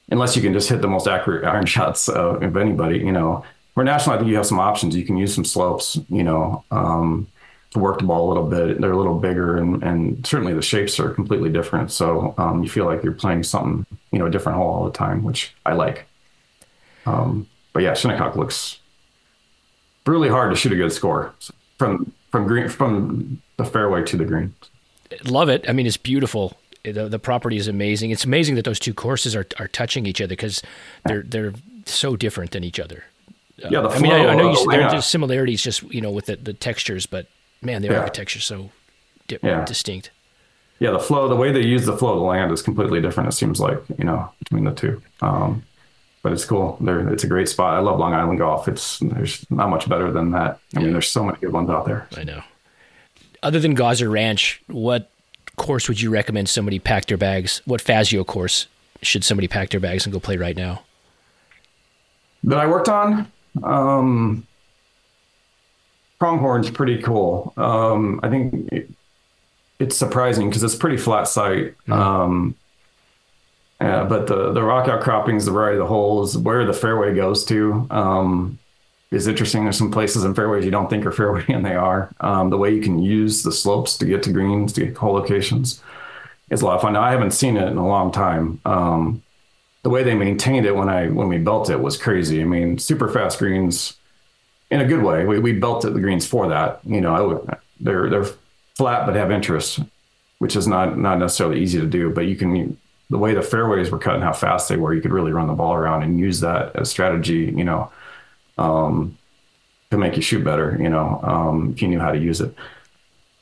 unless you can just hit the most accurate iron shots uh, of anybody, you know, where national, I think you have some options. You can use some slopes, you know, um, to work the ball a little bit. They're a little bigger, and, and certainly the shapes are completely different. So um, you feel like you're playing something, you know, a different hole all the time, which I like. Um, but yeah, Shinnecock looks really hard to shoot a good score from from green from the fairway to the green. Love it. I mean, it's beautiful. The, the property is amazing. It's amazing that those two courses are, are touching each other because they're they're so different than each other. Yeah, the I mean, I, I know you, there, there's similarities just you know with the, the textures, but man, the yeah. architecture so di- yeah. distinct. Yeah, the flow, the way they use the flow of the land is completely different. It seems like you know between the two. Um, but it's cool. There, it's a great spot. I love Long Island golf. It's there's not much better than that. I mean, there's so many good ones out there. I know. Other than Gozzer Ranch, what course would you recommend somebody pack their bags? What Fazio course should somebody pack their bags and go play right now? That I worked on. Um, Pronghorn's pretty cool. Um, I think it, it's surprising because it's pretty flat site. Mm-hmm. Um, yeah, but the the rock outcroppings, the variety of the holes, where the fairway goes to, um, is interesting. There's some places in fairways you don't think are fairway, and they are. Um, the way you can use the slopes to get to greens, to get hole locations, is a lot of fun. Now, I haven't seen it in a long time. Um, the way they maintained it when I when we built it was crazy. I mean, super fast greens in a good way. We, we built the greens for that. You know, would, they're they're flat but have interest, which is not not necessarily easy to do. But you can the way the fairways were cut and how fast they were, you could really run the ball around and use that as strategy. You know, um, to make you shoot better. You know, um, if you knew how to use it.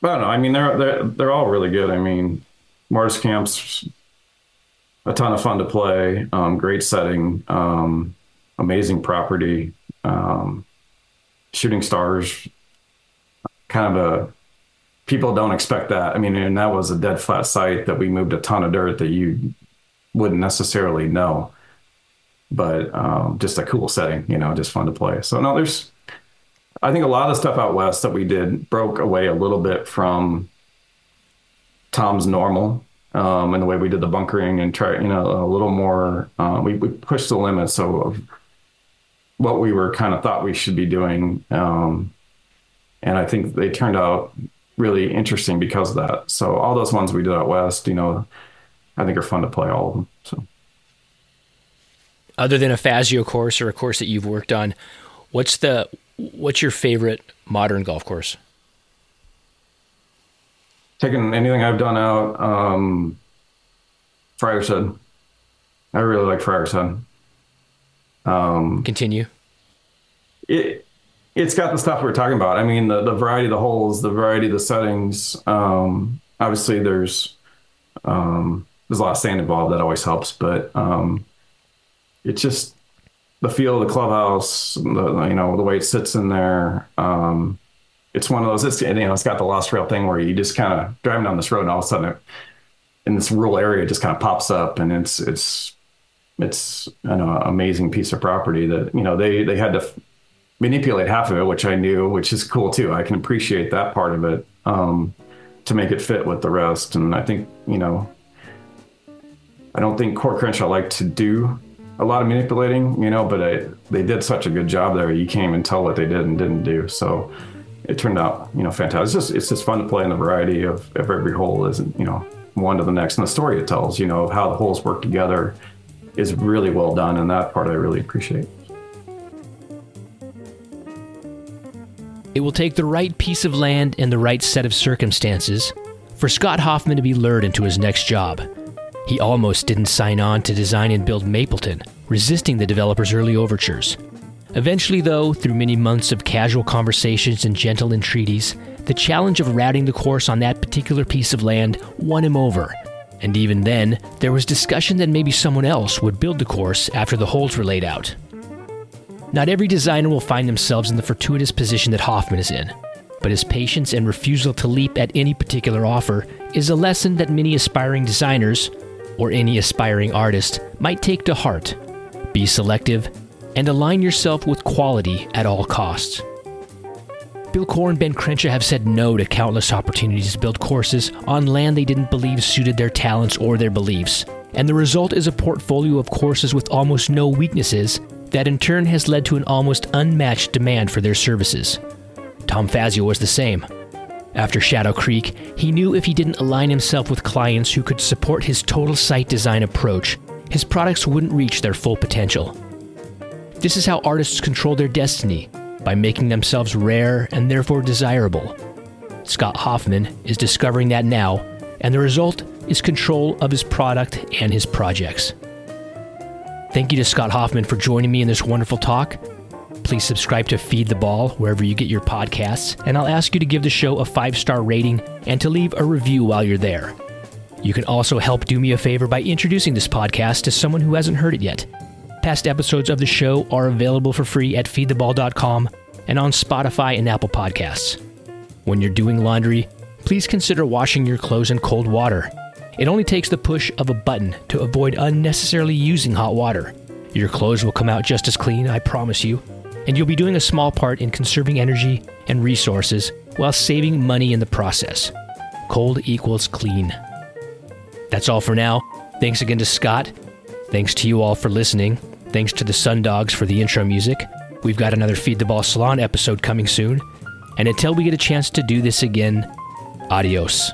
But I don't know. I mean, they're they're they're all really good. I mean, Martis Camp's a ton of fun to play. Um, great setting, um, amazing property. Um, Shooting Star's kind of a people don't expect that. I mean, and that was a dead flat site that we moved a ton of dirt that you wouldn't necessarily know, but um, just a cool setting, you know, just fun to play. So no, there's, I think a lot of stuff out west that we did broke away a little bit from Tom's normal. Um, and the way we did the bunkering and try, you know, a little more, uh, we, we pushed the limits of what we were kind of thought we should be doing. Um, and I think they turned out really interesting because of that. So all those ones we did out west, you know, I think are fun to play all of them. So other than a Fazio course or a course that you've worked on, what's the what's your favorite modern golf course? Taking anything I've done out, um, Friar's Head. I really like Friar's Head. Um, Continue. It it's got the stuff we are talking about. I mean, the, the variety of the holes, the variety of the settings. Um, obviously, there's um, there's a lot of sand involved. That always helps, but um, it's just the feel of the clubhouse. The, you know the way it sits in there. Um, it's one of those. It's you know it's got the lost rail thing where you just kind of driving down this road and all of a sudden it, in this rural area it just kind of pops up and it's it's it's an amazing piece of property that you know they they had to manipulate half of it, which I knew, which is cool too. I can appreciate that part of it um, to make it fit with the rest. And I think, you know, I don't think Coore Crenshaw liked to do a lot of manipulating, you know, but I, they did such a good job there. You can't even tell what they did and didn't do. So it turned out, you know, fantastic. It's just, it's just fun to play in the variety of, of every hole isn't, you know, one to the next. And the story it tells, you know, of how the holes work together is really well done. And that part I really appreciate. It will take the right piece of land and the right set of circumstances for Scott Hoffman to be lured into his next job. He almost didn't sign on to design and build Mapleton, resisting the developer's early overtures. Eventually, though, through many months of casual conversations and gentle entreaties, the challenge of routing the course on that particular piece of land won him over. And even then, there was discussion that maybe someone else would build the course after the holes were laid out. Not every designer will find themselves in the fortuitous position that Hoffman is in, but his patience and refusal to leap at any particular offer is a lesson that many aspiring designers, or any aspiring artist, might take to heart. Be selective and align yourself with quality at all costs. Bill Coore and Ben Crenshaw have said no to countless opportunities to build courses on land they didn't believe suited their talents or their beliefs, and the result is a portfolio of courses with almost no weaknesses that in turn has led to an almost unmatched demand for their services. Tom Fazio was the same. After Shadow Creek, he knew if he didn't align himself with clients who could support his total site design approach, his products wouldn't reach their full potential. This is how artists control their destiny by making themselves rare and therefore desirable. Scott Hoffman is discovering that now, and the result is control of his product and his projects. Thank you to Scott Hoffman for joining me in this wonderful talk. Please subscribe to Feed the Ball wherever you get your podcasts, and I'll ask you to give the show a five star rating and to leave a review while you're there. You can also help do me a favor by introducing this podcast to someone who hasn't heard it yet. Past episodes of the show are available for free at feedtheball.com and on Spotify and Apple Podcasts. When you're doing laundry, please consider washing your clothes in cold water. It only takes the push of a button to avoid unnecessarily using hot water. Your clothes will come out just as clean, I promise you, and you'll be doing a small part in conserving energy and resources while saving money in the process. Cold equals clean. That's all for now. Thanks again to Scott. Thanks to you all for listening. Thanks to the Sundogs for the intro music. We've got another Feed the Ball Salon episode coming soon. And until we get a chance to do this again, adios.